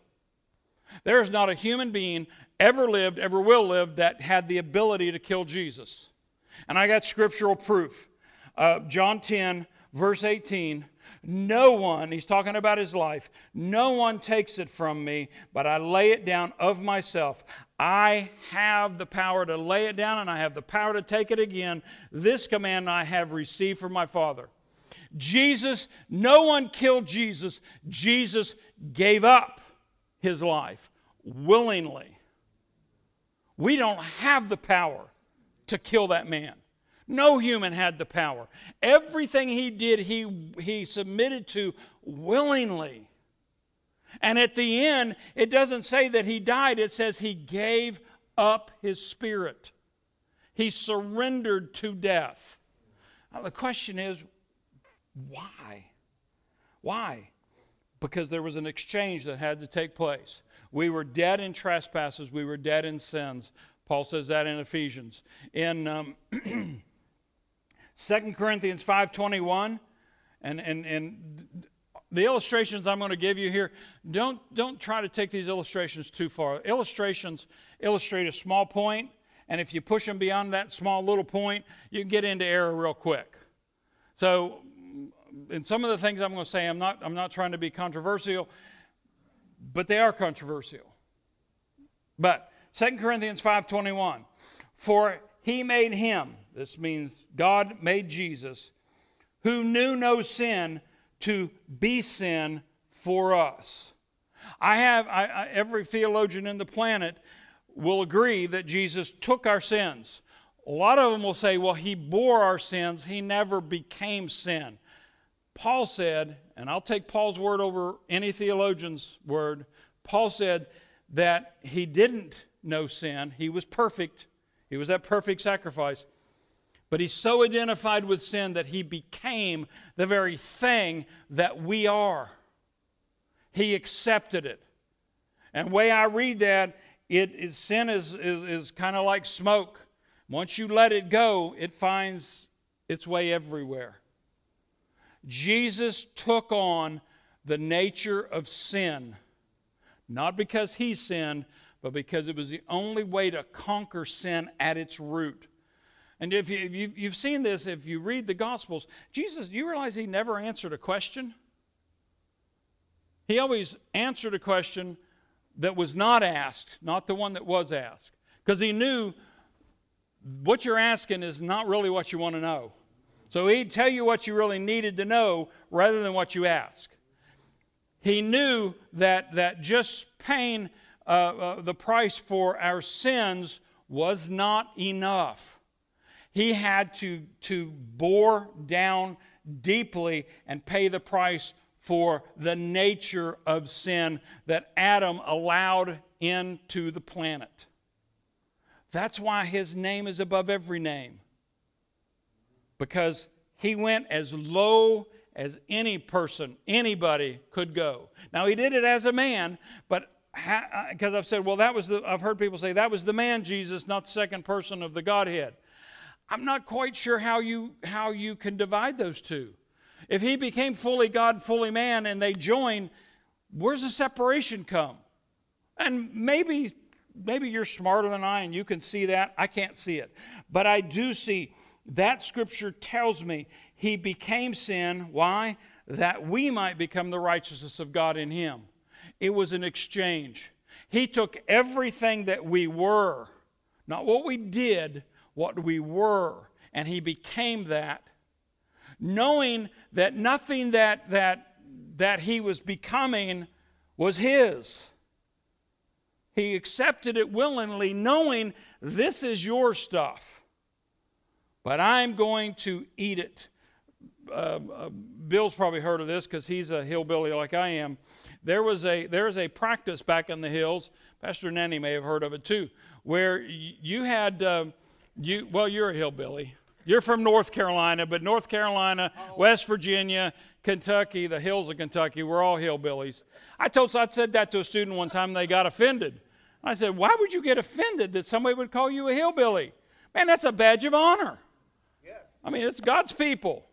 There is not a human being ever lived, ever will live, that had the ability to kill Jesus. And I got scriptural proof. Uh, John 10, verse 18. No one, he's talking about his life, no one takes it from me, but I lay it down of myself. I have the power to lay it down and I have the power to take it again. This command I have received from my Father. Jesus, no one killed Jesus. Jesus gave up his life willingly. We don't have the power to kill that man. No human had the power. Everything he did, he, he submitted to willingly. And at the end, it doesn't say that he died, it says he gave up his spirit. He surrendered to death. Now, the question is why? Why? Because there was an exchange that had to take place. We were dead in trespasses, we were dead in sins. Paul says that in Ephesians. In um, 2 Corinthians 5.21, and, and, and the illustrations I'm going to give you here, don't, don't try to take these illustrations too far. Illustrations illustrate a small point, and if you push them beyond that small little point, you get into error real quick. So, in some of the things I'm going to say, I'm not, I'm not trying to be controversial, but they are controversial. But 2 Corinthians 5.21, For he made him, this means God made Jesus, who knew no sin, to be sin for us. I have, I, I, every theologian in the planet will agree that Jesus took our sins. A lot of them will say, well, he bore our sins, he never became sin. Paul said, and I'll take Paul's word over any theologian's word, Paul said that he didn't know sin, he was perfect, he was that perfect sacrifice. But he's so identified with sin that he became the very thing that we are. He accepted it. And the way I read that, it, it sin is, is, is kind of like smoke. Once you let it go, it finds its way everywhere. Jesus took on the nature of sin, not because he sinned, but because it was the only way to conquer sin at its root. And if, you, have seen this, if you read the Gospels, Jesus, you realize he never answered a question? He always answered a question that was not asked, not the one that was asked. Because he knew what you're asking is not really what you want to know. So he'd tell you what you really needed to know rather than what you ask. He knew that, that just paying uh, uh, the price for our sins was not enough. He had to, to bore down deeply and pay the price for the nature of sin that Adam allowed into the planet. That's why his name is above every name. Because he went as low as any person, anybody could go. Now, he did it as a man, but because uh, I've said, well, that was the, I've heard people say that was the man Jesus, not the second person of the Godhead. I'm not quite sure how you, how you can divide those two. If he became fully God, fully man, and they join, where's the separation come? And maybe, maybe you're smarter than I and you can see that. I can't see it. But I do see that scripture tells me he became sin. Why? That we might become the righteousness of God in him. It was an exchange. He took everything that we were, not what we did, what we were, and he became that, knowing that nothing that, that that he was becoming was his. He accepted it willingly, knowing this is your stuff, but I'm going to eat it. Uh, uh, Bill's probably heard of this because he's a hillbilly like I am. There was a there's a practice back in the hills. Pastor Nanny may have heard of it too, where you had uh, you well you're a hillbilly. You're from North Carolina, but North Carolina, West Virginia, Kentucky, the hills of Kentucky, we're all hillbillies. I told I said that to a student one time, they got offended. I said, Why would you get offended that somebody would call you a hillbilly? Man, that's a badge of honor. I mean, it's God's people.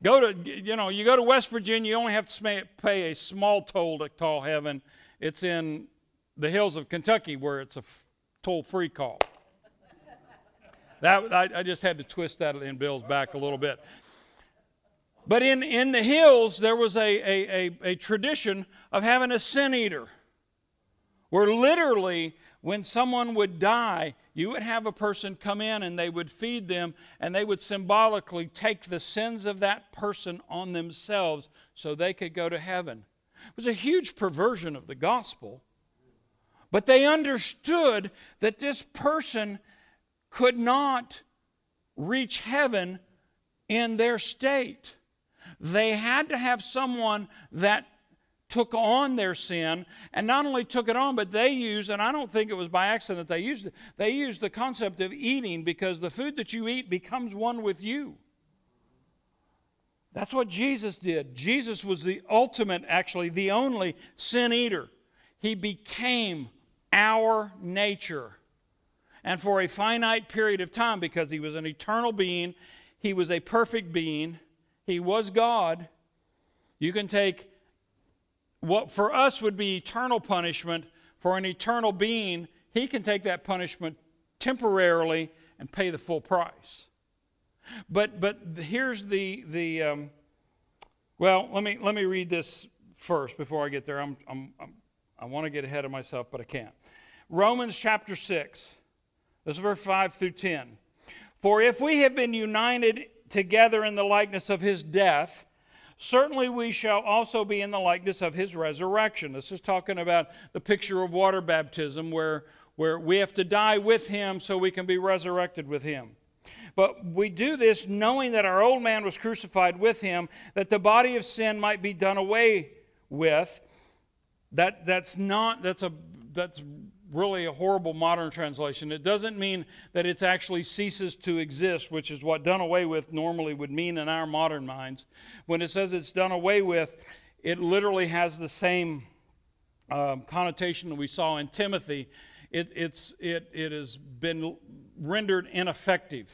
Go to, you know, you go to West Virginia, you only have to pay a small toll to call heaven. It's in the hills of Kentucky where it's a toll free call. that, I, I just had to twist that in Bill's back a little bit. But in, in the hills, there was a, a, a, a tradition of having a sin eater. Where literally, when someone would die, you would have a person come in and they would feed them and they would symbolically take the sins of that person on themselves so they could go to heaven. It was a huge perversion of the gospel. But they understood that this person could not reach heaven in their state. They had to have someone that took on their sin and not only took it on but they used and i don't think it was by accident they used it they used the concept of eating because the food that you eat becomes one with you. That's what jesus did. Jesus was the ultimate actually the only sin eater. He became our nature. And for a finite period of time because he was an eternal being he was a perfect being he was god you can take what for us would be eternal punishment, for an eternal being, he can take that punishment temporarily and pay the full price. But but here's the the um, well, let me let me read this first before I get there. I'm, I'm, I'm I want to get ahead of myself, but I can't. Romans chapter 6. This is verse 5 through 10. For if we have been united together in the likeness of his death, Certainly, we shall also be in the likeness of his resurrection. This is talking about the picture of water baptism, where, where we have to die with him so we can be resurrected with him. But we do this knowing that our old man was crucified with him, that the body of sin might be done away with. That, that's not, that's a, that's really a horrible modern translation. It doesn't mean that it actually ceases to exist, which is what done away with normally would mean in our modern minds. When it says it's done away with, it literally has the same um, connotation that we saw in Timothy. It, it's, it, it has been rendered ineffective.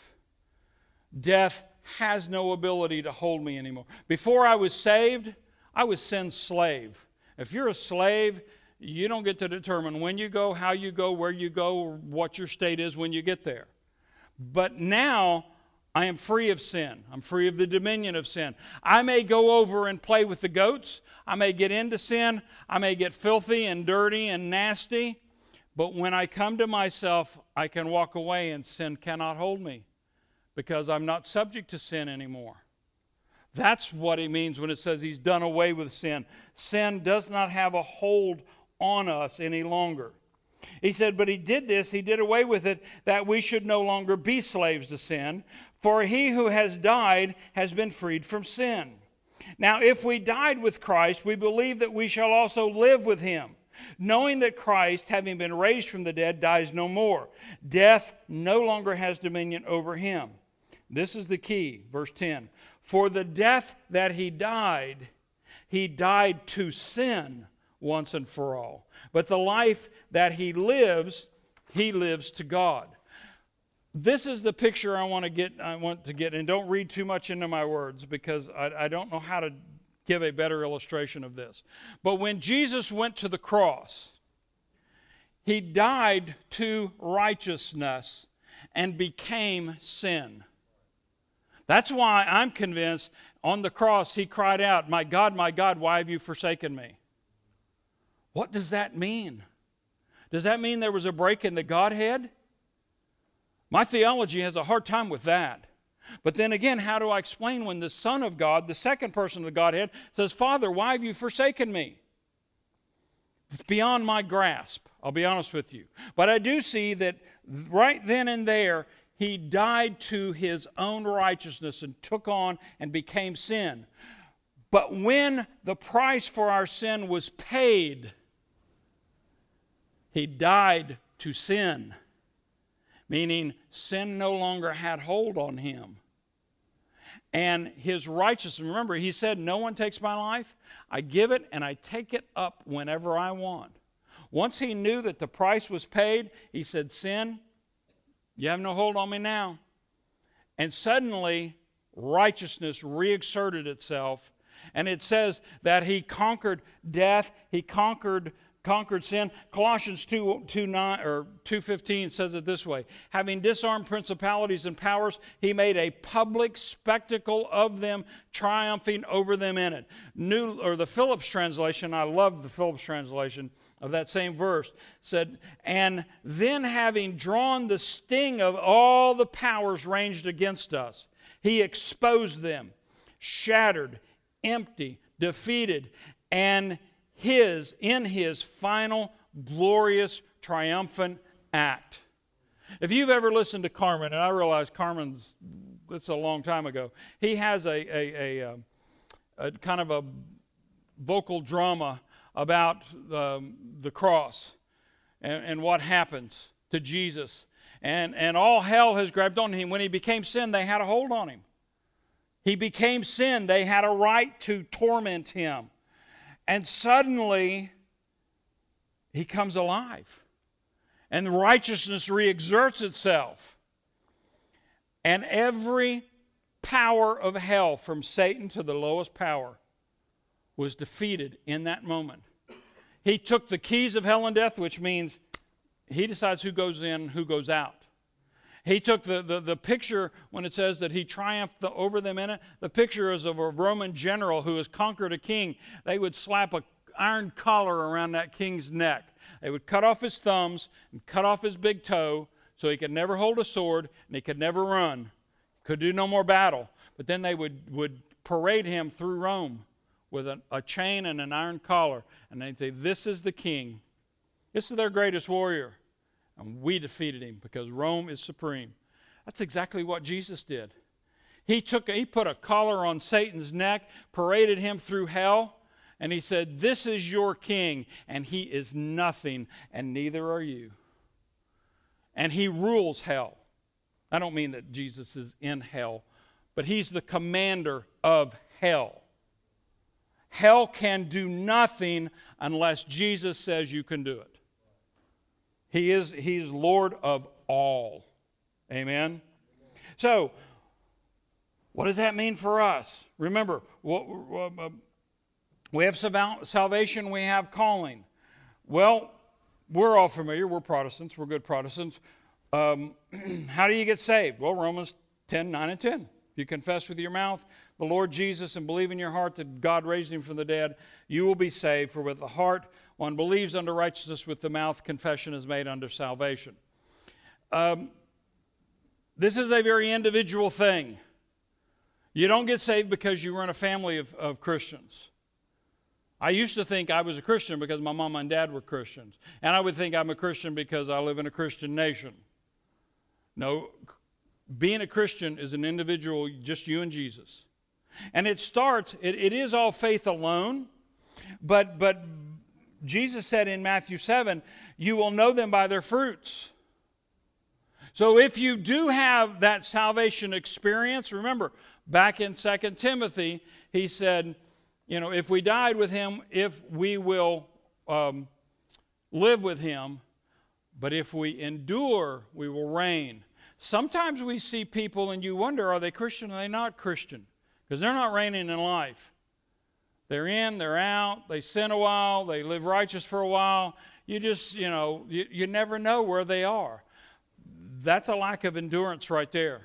Death has no ability to hold me anymore. Before I was saved, I was sin's slave. If you're a slave, you don't get to determine when you go, how you go, where you go, what your state is when you get there. But now I am free of sin. I'm free of the dominion of sin. I may go over and play with the goats. I may get into sin. I may get filthy and dirty and nasty. But when I come to myself, I can walk away and sin cannot hold me because I'm not subject to sin anymore. That's what it means when it says he's done away with sin. Sin does not have a hold on us any longer. He said, But he did this, he did away with it, that we should no longer be slaves to sin. For he who has died has been freed from sin. Now, if we died with Christ, we believe that we shall also live with him, knowing that Christ, having been raised from the dead, dies no more. Death no longer has dominion over him. This is the key, verse 10. For the death that he died, he died to sin once and for all. But the life that he lives, he lives to God. This is the picture I want to get. I want to get, and don't read too much into my words because I, I don't know how to give a better illustration of this. But when Jesus went to the cross, he died to righteousness and became sin. That's why I'm convinced on the cross he cried out, My God, my God, why have you forsaken me? What does that mean? Does that mean there was a break in the Godhead? My theology has a hard time with that. But then again, how do I explain when the Son of God, the second person of the Godhead, says, Father, why have you forsaken me? It's beyond my grasp, I'll be honest with you. But I do see that right then and there, he died to his own righteousness and took on and became sin. But when the price for our sin was paid, he died to sin, meaning sin no longer had hold on him. And his righteousness, remember, he said, No one takes my life. I give it and I take it up whenever I want. Once he knew that the price was paid, he said, Sin, you have no hold on me now. And suddenly, righteousness reexerted itself. And it says that he conquered death, he conquered conquered sin. Colossians 2, 2 9, or 2.15 says it this way. Having disarmed principalities and powers, he made a public spectacle of them, triumphing over them in it. New, or the Phillips translation, I love the Phillips translation of that same verse, said, And then having drawn the sting of all the powers ranged against us, he exposed them, shattered, empty, defeated, and his in his final glorious triumphant act. If you've ever listened to Carmen, and I realize Carmen's it's a long time ago, he has a, a, a, um, a kind of a vocal drama about um, the cross and, and what happens to Jesus. And, and all hell has grabbed on him. When he became sin, they had a hold on him. He became sin, they had a right to torment him. And suddenly, he comes alive. And righteousness reexerts itself. And every power of hell, from Satan to the lowest power, was defeated in that moment. He took the keys of hell and death, which means he decides who goes in, who goes out. He took the, the, the picture when it says that he triumphed the, over them in it. The picture is of a Roman general who has conquered a king. They would slap a iron collar around that king's neck. They would cut off his thumbs and cut off his big toe so he could never hold a sword and he could never run, could do no more battle. But then they would, would parade him through Rome with a, a chain and an iron collar. And they'd say, This is the king. This is their greatest warrior. And we defeated him because Rome is supreme. That's exactly what Jesus did. He took he put a collar on Satan's neck, paraded him through hell, and he said, "This is your king, and he is nothing, and neither are you." And he rules hell. I don't mean that Jesus is in hell, but he's the commander of hell. Hell can do nothing unless Jesus says you can do it. He is he's Lord of all. Amen. So, what does that mean for us? Remember, we have salvation, we have calling. Well, we're all familiar. We're Protestants. We're good Protestants. Um, how do you get saved? Well, Romans 10, 9, and 10. If you confess with your mouth the Lord Jesus and believe in your heart that God raised him from the dead, you will be saved. For with the heart one believes unto righteousness, with the mouth confession is made unto salvation. Um, this is a very individual thing. You don't get saved because you were in a family of, of Christians. I used to think I was a Christian because my mom and dad were Christians. And I would think I'm a Christian because I live in a Christian nation. No, being a Christian is an individual, just you and Jesus. And it starts, it, it is all faith alone, but, but Jesus said in Matthew 7, You will know them by their fruits. So if you do have that salvation experience, remember, back in 2 Timothy, he said, You know, if we died with him, if we will um, live with him, but if we endure, we will reign. Sometimes we see people and you wonder, are they Christian or are they not Christian? Because they're not reigning in life. They're in, they're out, they sin a while, they live righteous for a while. You just, you know, you, you never know where they are. That's a lack of endurance right there.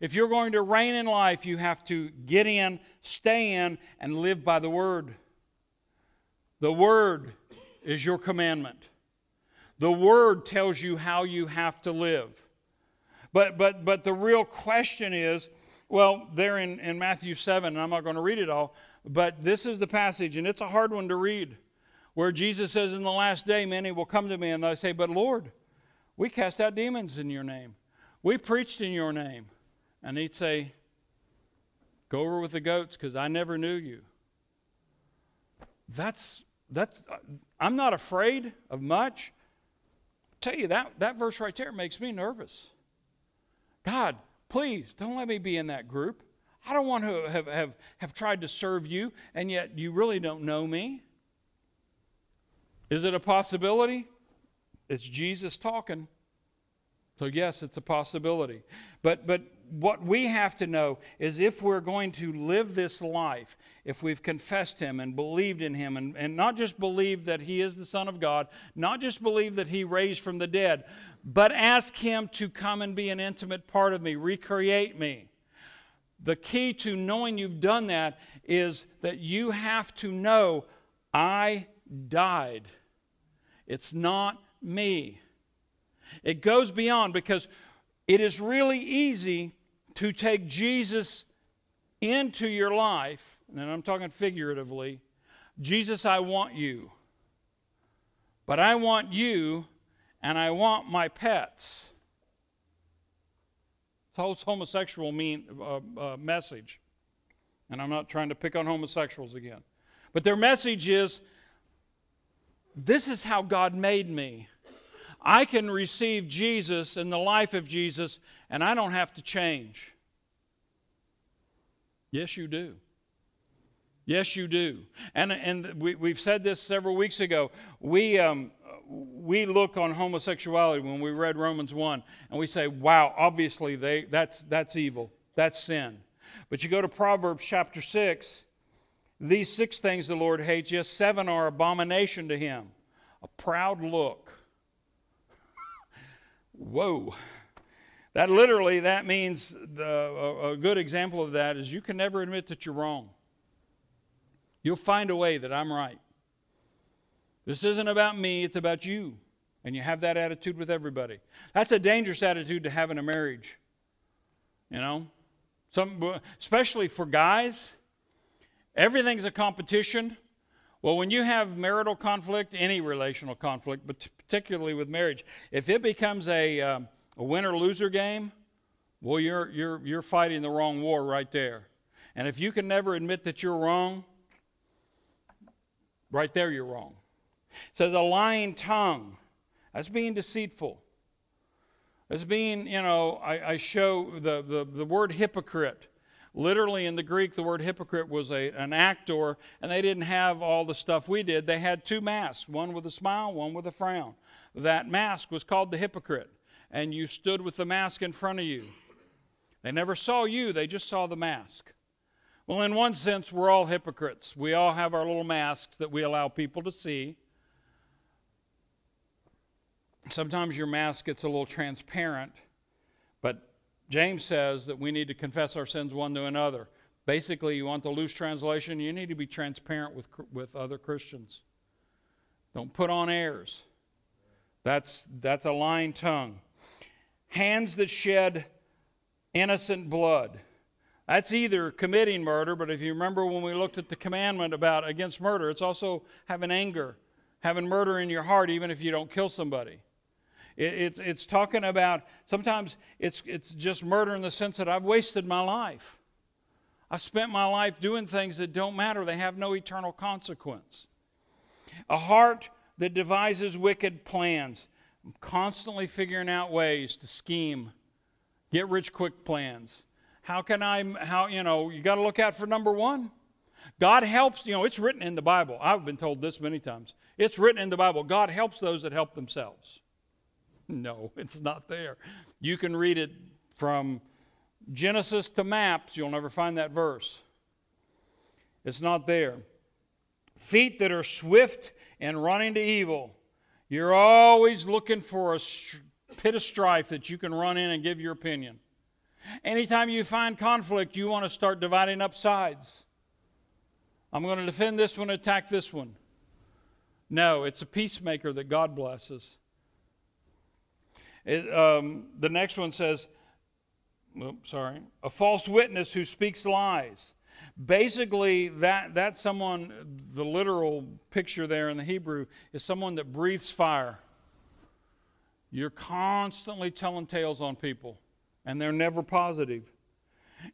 If you're going to reign in life, you have to get in, stay in, and live by the Word. The Word is your commandment. The Word tells you how you have to live. But, but, but the real question is Well, there in, in Matthew 7, and I'm not going to read it all, but this is the passage, and it's a hard one to read, where Jesus says, In the last day, many will come to me, and they say, But Lord, we cast out demons in your name. We preached in your name. And he'd say, Go over with the goats because I never knew you. That's, that's, uh, I'm not afraid of much. I'll tell you, that, that verse right there makes me nervous. God, please don't let me be in that group. I don't want to have, have, have tried to serve you, and yet you really don't know me. Is it a possibility? It's Jesus talking. So, yes, it's a possibility. But, but what we have to know is if we're going to live this life, if we've confessed Him and believed in Him, and, and not just believe that He is the Son of God, not just believe that He raised from the dead, but ask Him to come and be an intimate part of me, recreate me. The key to knowing you've done that is that you have to know I died. It's not me. It goes beyond because it is really easy to take Jesus into your life, and I'm talking figuratively Jesus, I want you. But I want you and I want my pets. It's homosexual mean, uh, uh, message. And I'm not trying to pick on homosexuals again. But their message is this is how God made me. I can receive Jesus and the life of Jesus, and I don't have to change. Yes, you do. Yes, you do. And, and we, we've said this several weeks ago. We, um, we look on homosexuality when we read Romans 1 and we say, wow, obviously they, that's, that's evil, that's sin. But you go to Proverbs chapter 6, these six things the Lord hates, yes, seven are abomination to him. A proud look, Whoa. That literally, that means the, a, a good example of that is you can never admit that you're wrong. You'll find a way that I'm right. This isn't about me, it's about you. And you have that attitude with everybody. That's a dangerous attitude to have in a marriage. You know? Some, especially for guys, everything's a competition. Well, when you have marital conflict, any relational conflict, but particularly with marriage, if it becomes a, um, a winner loser game, well, you're, you're, you're fighting the wrong war right there. And if you can never admit that you're wrong, right there you're wrong. It says a lying tongue. That's being deceitful. That's being, you know, I, I show the, the, the word hypocrite Literally, in the Greek, the word hypocrite was a, an actor, and they didn't have all the stuff we did. They had two masks, one with a smile, one with a frown. That mask was called the hypocrite, and you stood with the mask in front of you. They never saw you, they just saw the mask. Well, in one sense, we're all hypocrites. We all have our little masks that we allow people to see. Sometimes your mask gets a little transparent, but James says that we need to confess our sins one to another. Basically, you want the loose translation, you need to be transparent with, with other Christians. Don't put on airs. That's, that's a lying tongue. Hands that shed innocent blood. That's either committing murder, but if you remember when we looked at the commandment about against murder, it's also having anger, having murder in your heart, even if you don't kill somebody. It, it's, it's talking about, sometimes it's, it's just murder in the sense that I've wasted my life. I spent my life doing things that don't matter, they have no eternal consequence. A heart that devises wicked plans. I'm constantly figuring out ways to scheme, get rich quick plans. How can I, how, you know, you got to look out for number one. God helps, you know, it's written in the Bible. I've been told this many times. It's written in the Bible. God helps those that help themselves. No, it's not there. You can read it from Genesis to maps, you'll never find that verse. It's not there. Feet that are swift and running to evil. You're always looking for a pit of strife that you can run in and give your opinion. Anytime you find conflict, you want to start dividing up sides. I'm going to defend this one, attack this one. No, it's a peacemaker that God blesses. It, um, the next one says, sorry, a false witness who speaks lies. Basically, that, that's someone, the literal picture there in the Hebrew is someone that breathes fire. You're constantly telling tales on people, and they're never positive.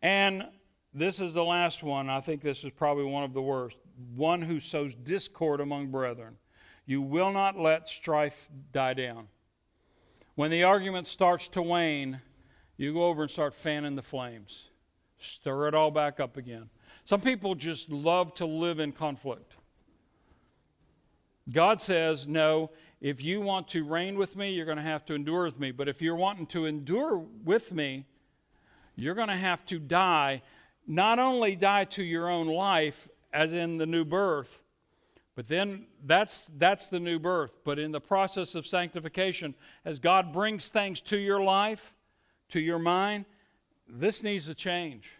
And this is the last one. I think this is probably one of the worst. One who sows discord among brethren. You will not let strife die down. When the argument starts to wane, you go over and start fanning the flames. Stir it all back up again. Some people just love to live in conflict. God says, no, if you want to reign with me, you're going to have to endure with me. But if you're wanting to endure with me, you're going to have to die, not only die to your own life, as in the new birth, but then that's, that's the new birth. But in the process of sanctification, as God brings things to your life, to your mind, this needs to change.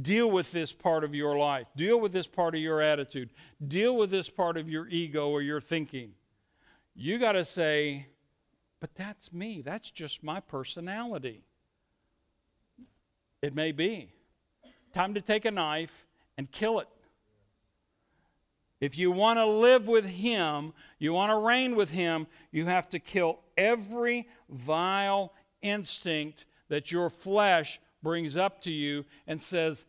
Deal with this part of your life. Deal with this part of your attitude. Deal with this part of your ego or your thinking. You got to say, but that's me. That's just my personality. It may be. Time to take a knife and kill it. If you want to live with Him, you want to reign with Him, you have to kill every vile instinct that your flesh brings up to you and says,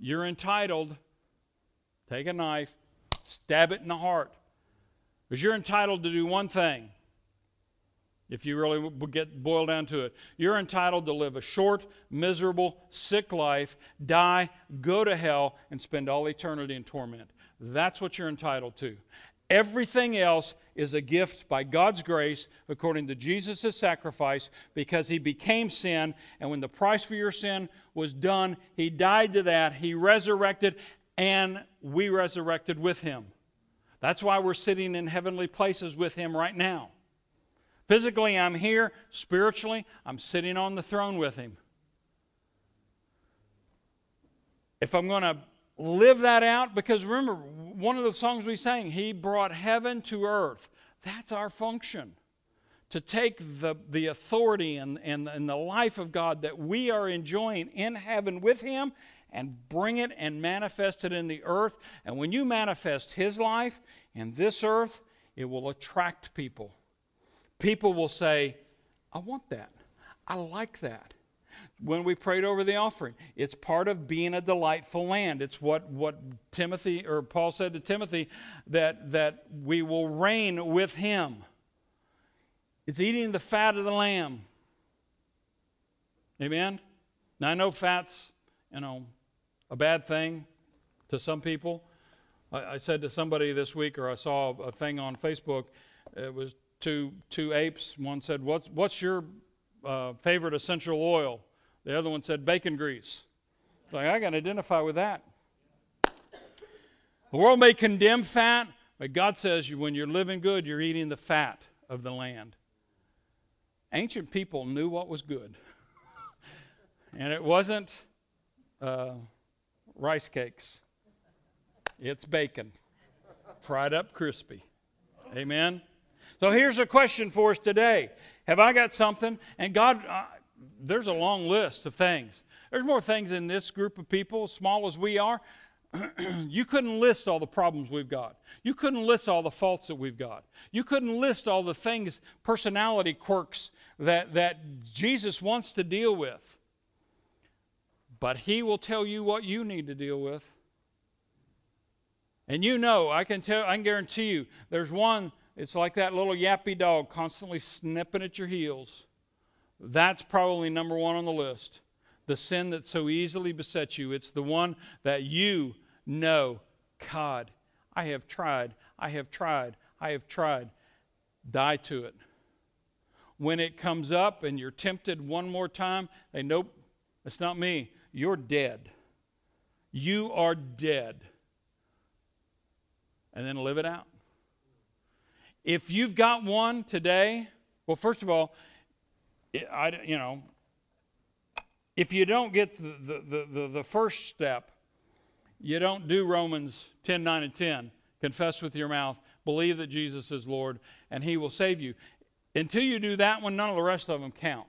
You're entitled. Take a knife, stab it in the heart. Because you're entitled to do one thing if you really get boiled down to it. You're entitled to live a short, miserable, sick life, die, go to hell, and spend all eternity in torment. That's what you're entitled to. Everything else is a gift by God's grace according to Jesus' sacrifice because he became sin. And when the price for your sin was done, he died to that. He resurrected, and we resurrected with him. That's why we're sitting in heavenly places with him right now. Physically, I'm here. Spiritually, I'm sitting on the throne with him. If I'm going to live that out, because remember, one of the songs we sang, He brought heaven to earth. That's our function. To take the, the authority and, and, and the life of God that we are enjoying in heaven with Him and bring it and manifest it in the earth. And when you manifest His life in this earth, it will attract people people will say, I want that. I like that. When we prayed over the offering, it's part of being a delightful land. It's what, what Timothy or Paul said to Timothy that, that we will reign with him. It's eating the fat of the lamb. Amen? Now I know fat's, you know, a bad thing to some people. I, I said to somebody this week, or I saw a thing on Facebook, it was two, two apes. One said, What's, what's your uh, favorite essential oil? The other one said, Bacon grease. Like, I can identify with that. The world may condemn fat, but God says you, when you're living good, you're eating the fat of the land. Ancient people knew what was good. and it wasn't uh, rice cakes, it's bacon, fried up crispy. Amen? So here's a question for us today Have I got something? And God, uh, there's a long list of things. There's more things in this group of people, small as we are. you couldn't list all the problems we've got. You couldn't list all the faults that we've got. You couldn't list all the things, personality quirks that, that Jesus wants to deal with. But He will tell you what you need to deal with. And you know, I can tell, I can guarantee you, there's one it's like that little yappy dog constantly snipping at your heels. That's probably number one on the list. The sin that so easily besets you. It's the one that you know, God, I have tried, I have tried, I have tried. Die to it. When it comes up and you're tempted one more time, they nope, it's not me. You're dead. You are dead. And then live it out. If you've got one today, well, first of all, I, you know, if you don't get the, the, the, the first step, you don't do Romans 10, 9, and 10. Confess with your mouth, believe that Jesus is Lord, and he will save you. Until you do that one, none of the rest of them count.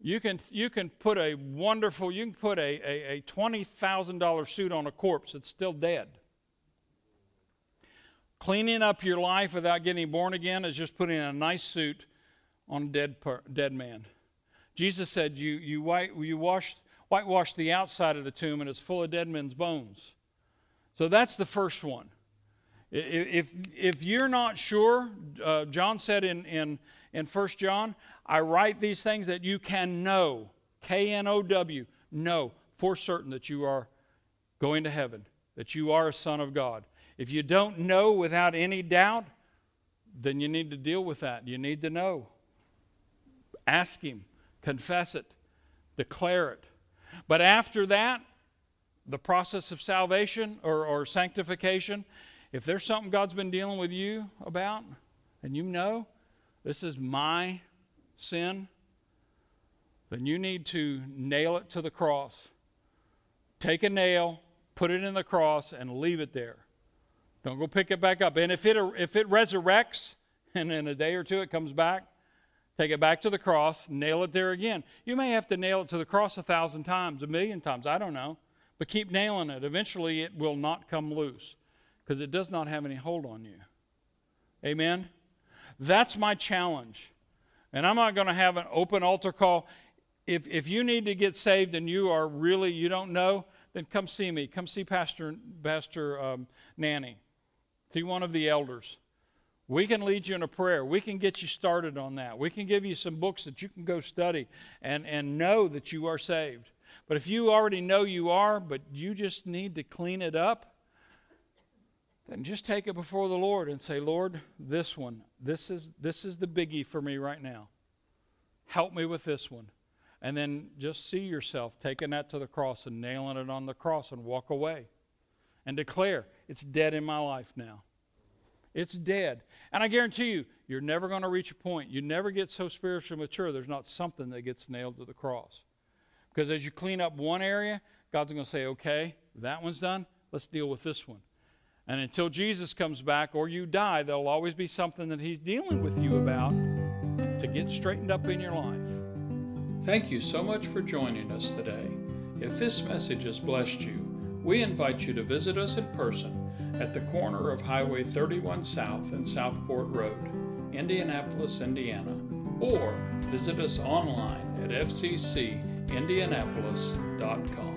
You can, you can put a wonderful, you can put a, a, a $20,000 suit on a corpse that's still dead. Cleaning up your life without getting born again is just putting a nice suit on a dead, per, dead man. Jesus said, You, you, white, you washed, whitewashed the outside of the tomb and it's full of dead men's bones. So that's the first one. If, if you're not sure, uh, John said in, in, in 1 John, I write these things that you can know, K N O W, know for certain that you are going to heaven, that you are a son of God. If you don't know without any doubt, then you need to deal with that. You need to know. Ask Him, confess it, declare it. But after that, the process of salvation or, or sanctification, if there's something God's been dealing with you about, and you know this is my sin, then you need to nail it to the cross. Take a nail, put it in the cross, and leave it there. Don't go pick it back up. And if it, if it resurrects and in a day or two it comes back, take it back to the cross, nail it there again. You may have to nail it to the cross a thousand times, a million times, I don't know. But keep nailing it. Eventually it will not come loose because it does not have any hold on you. Amen? That's my challenge. And I'm not going to have an open altar call. If, if you need to get saved and you are really, you don't know, then come see me. Come see Pastor, Pastor um, Nanny. See one of the elders. We can lead you in a prayer. We can get you started on that. We can give you some books that you can go study and, and know that you are saved. But if you already know you are, but you just need to clean it up, then just take it before the Lord and say, Lord, this one, this is, this is the biggie for me right now. Help me with this one. And then just see yourself taking that to the cross and nailing it on the cross and walk away and declare, it's dead in my life now. It's dead. And I guarantee you, you're never going to reach a point. You never get so spiritually mature, there's not something that gets nailed to the cross. Because as you clean up one area, God's going to say, okay, that one's done. Let's deal with this one. And until Jesus comes back or you die, there'll always be something that He's dealing with you about to get straightened up in your life. Thank you so much for joining us today. If this message has blessed you, we invite you to visit us in person at the corner of Highway 31 South and Southport Road, Indianapolis, Indiana, or visit us online at fccindianapolis.com.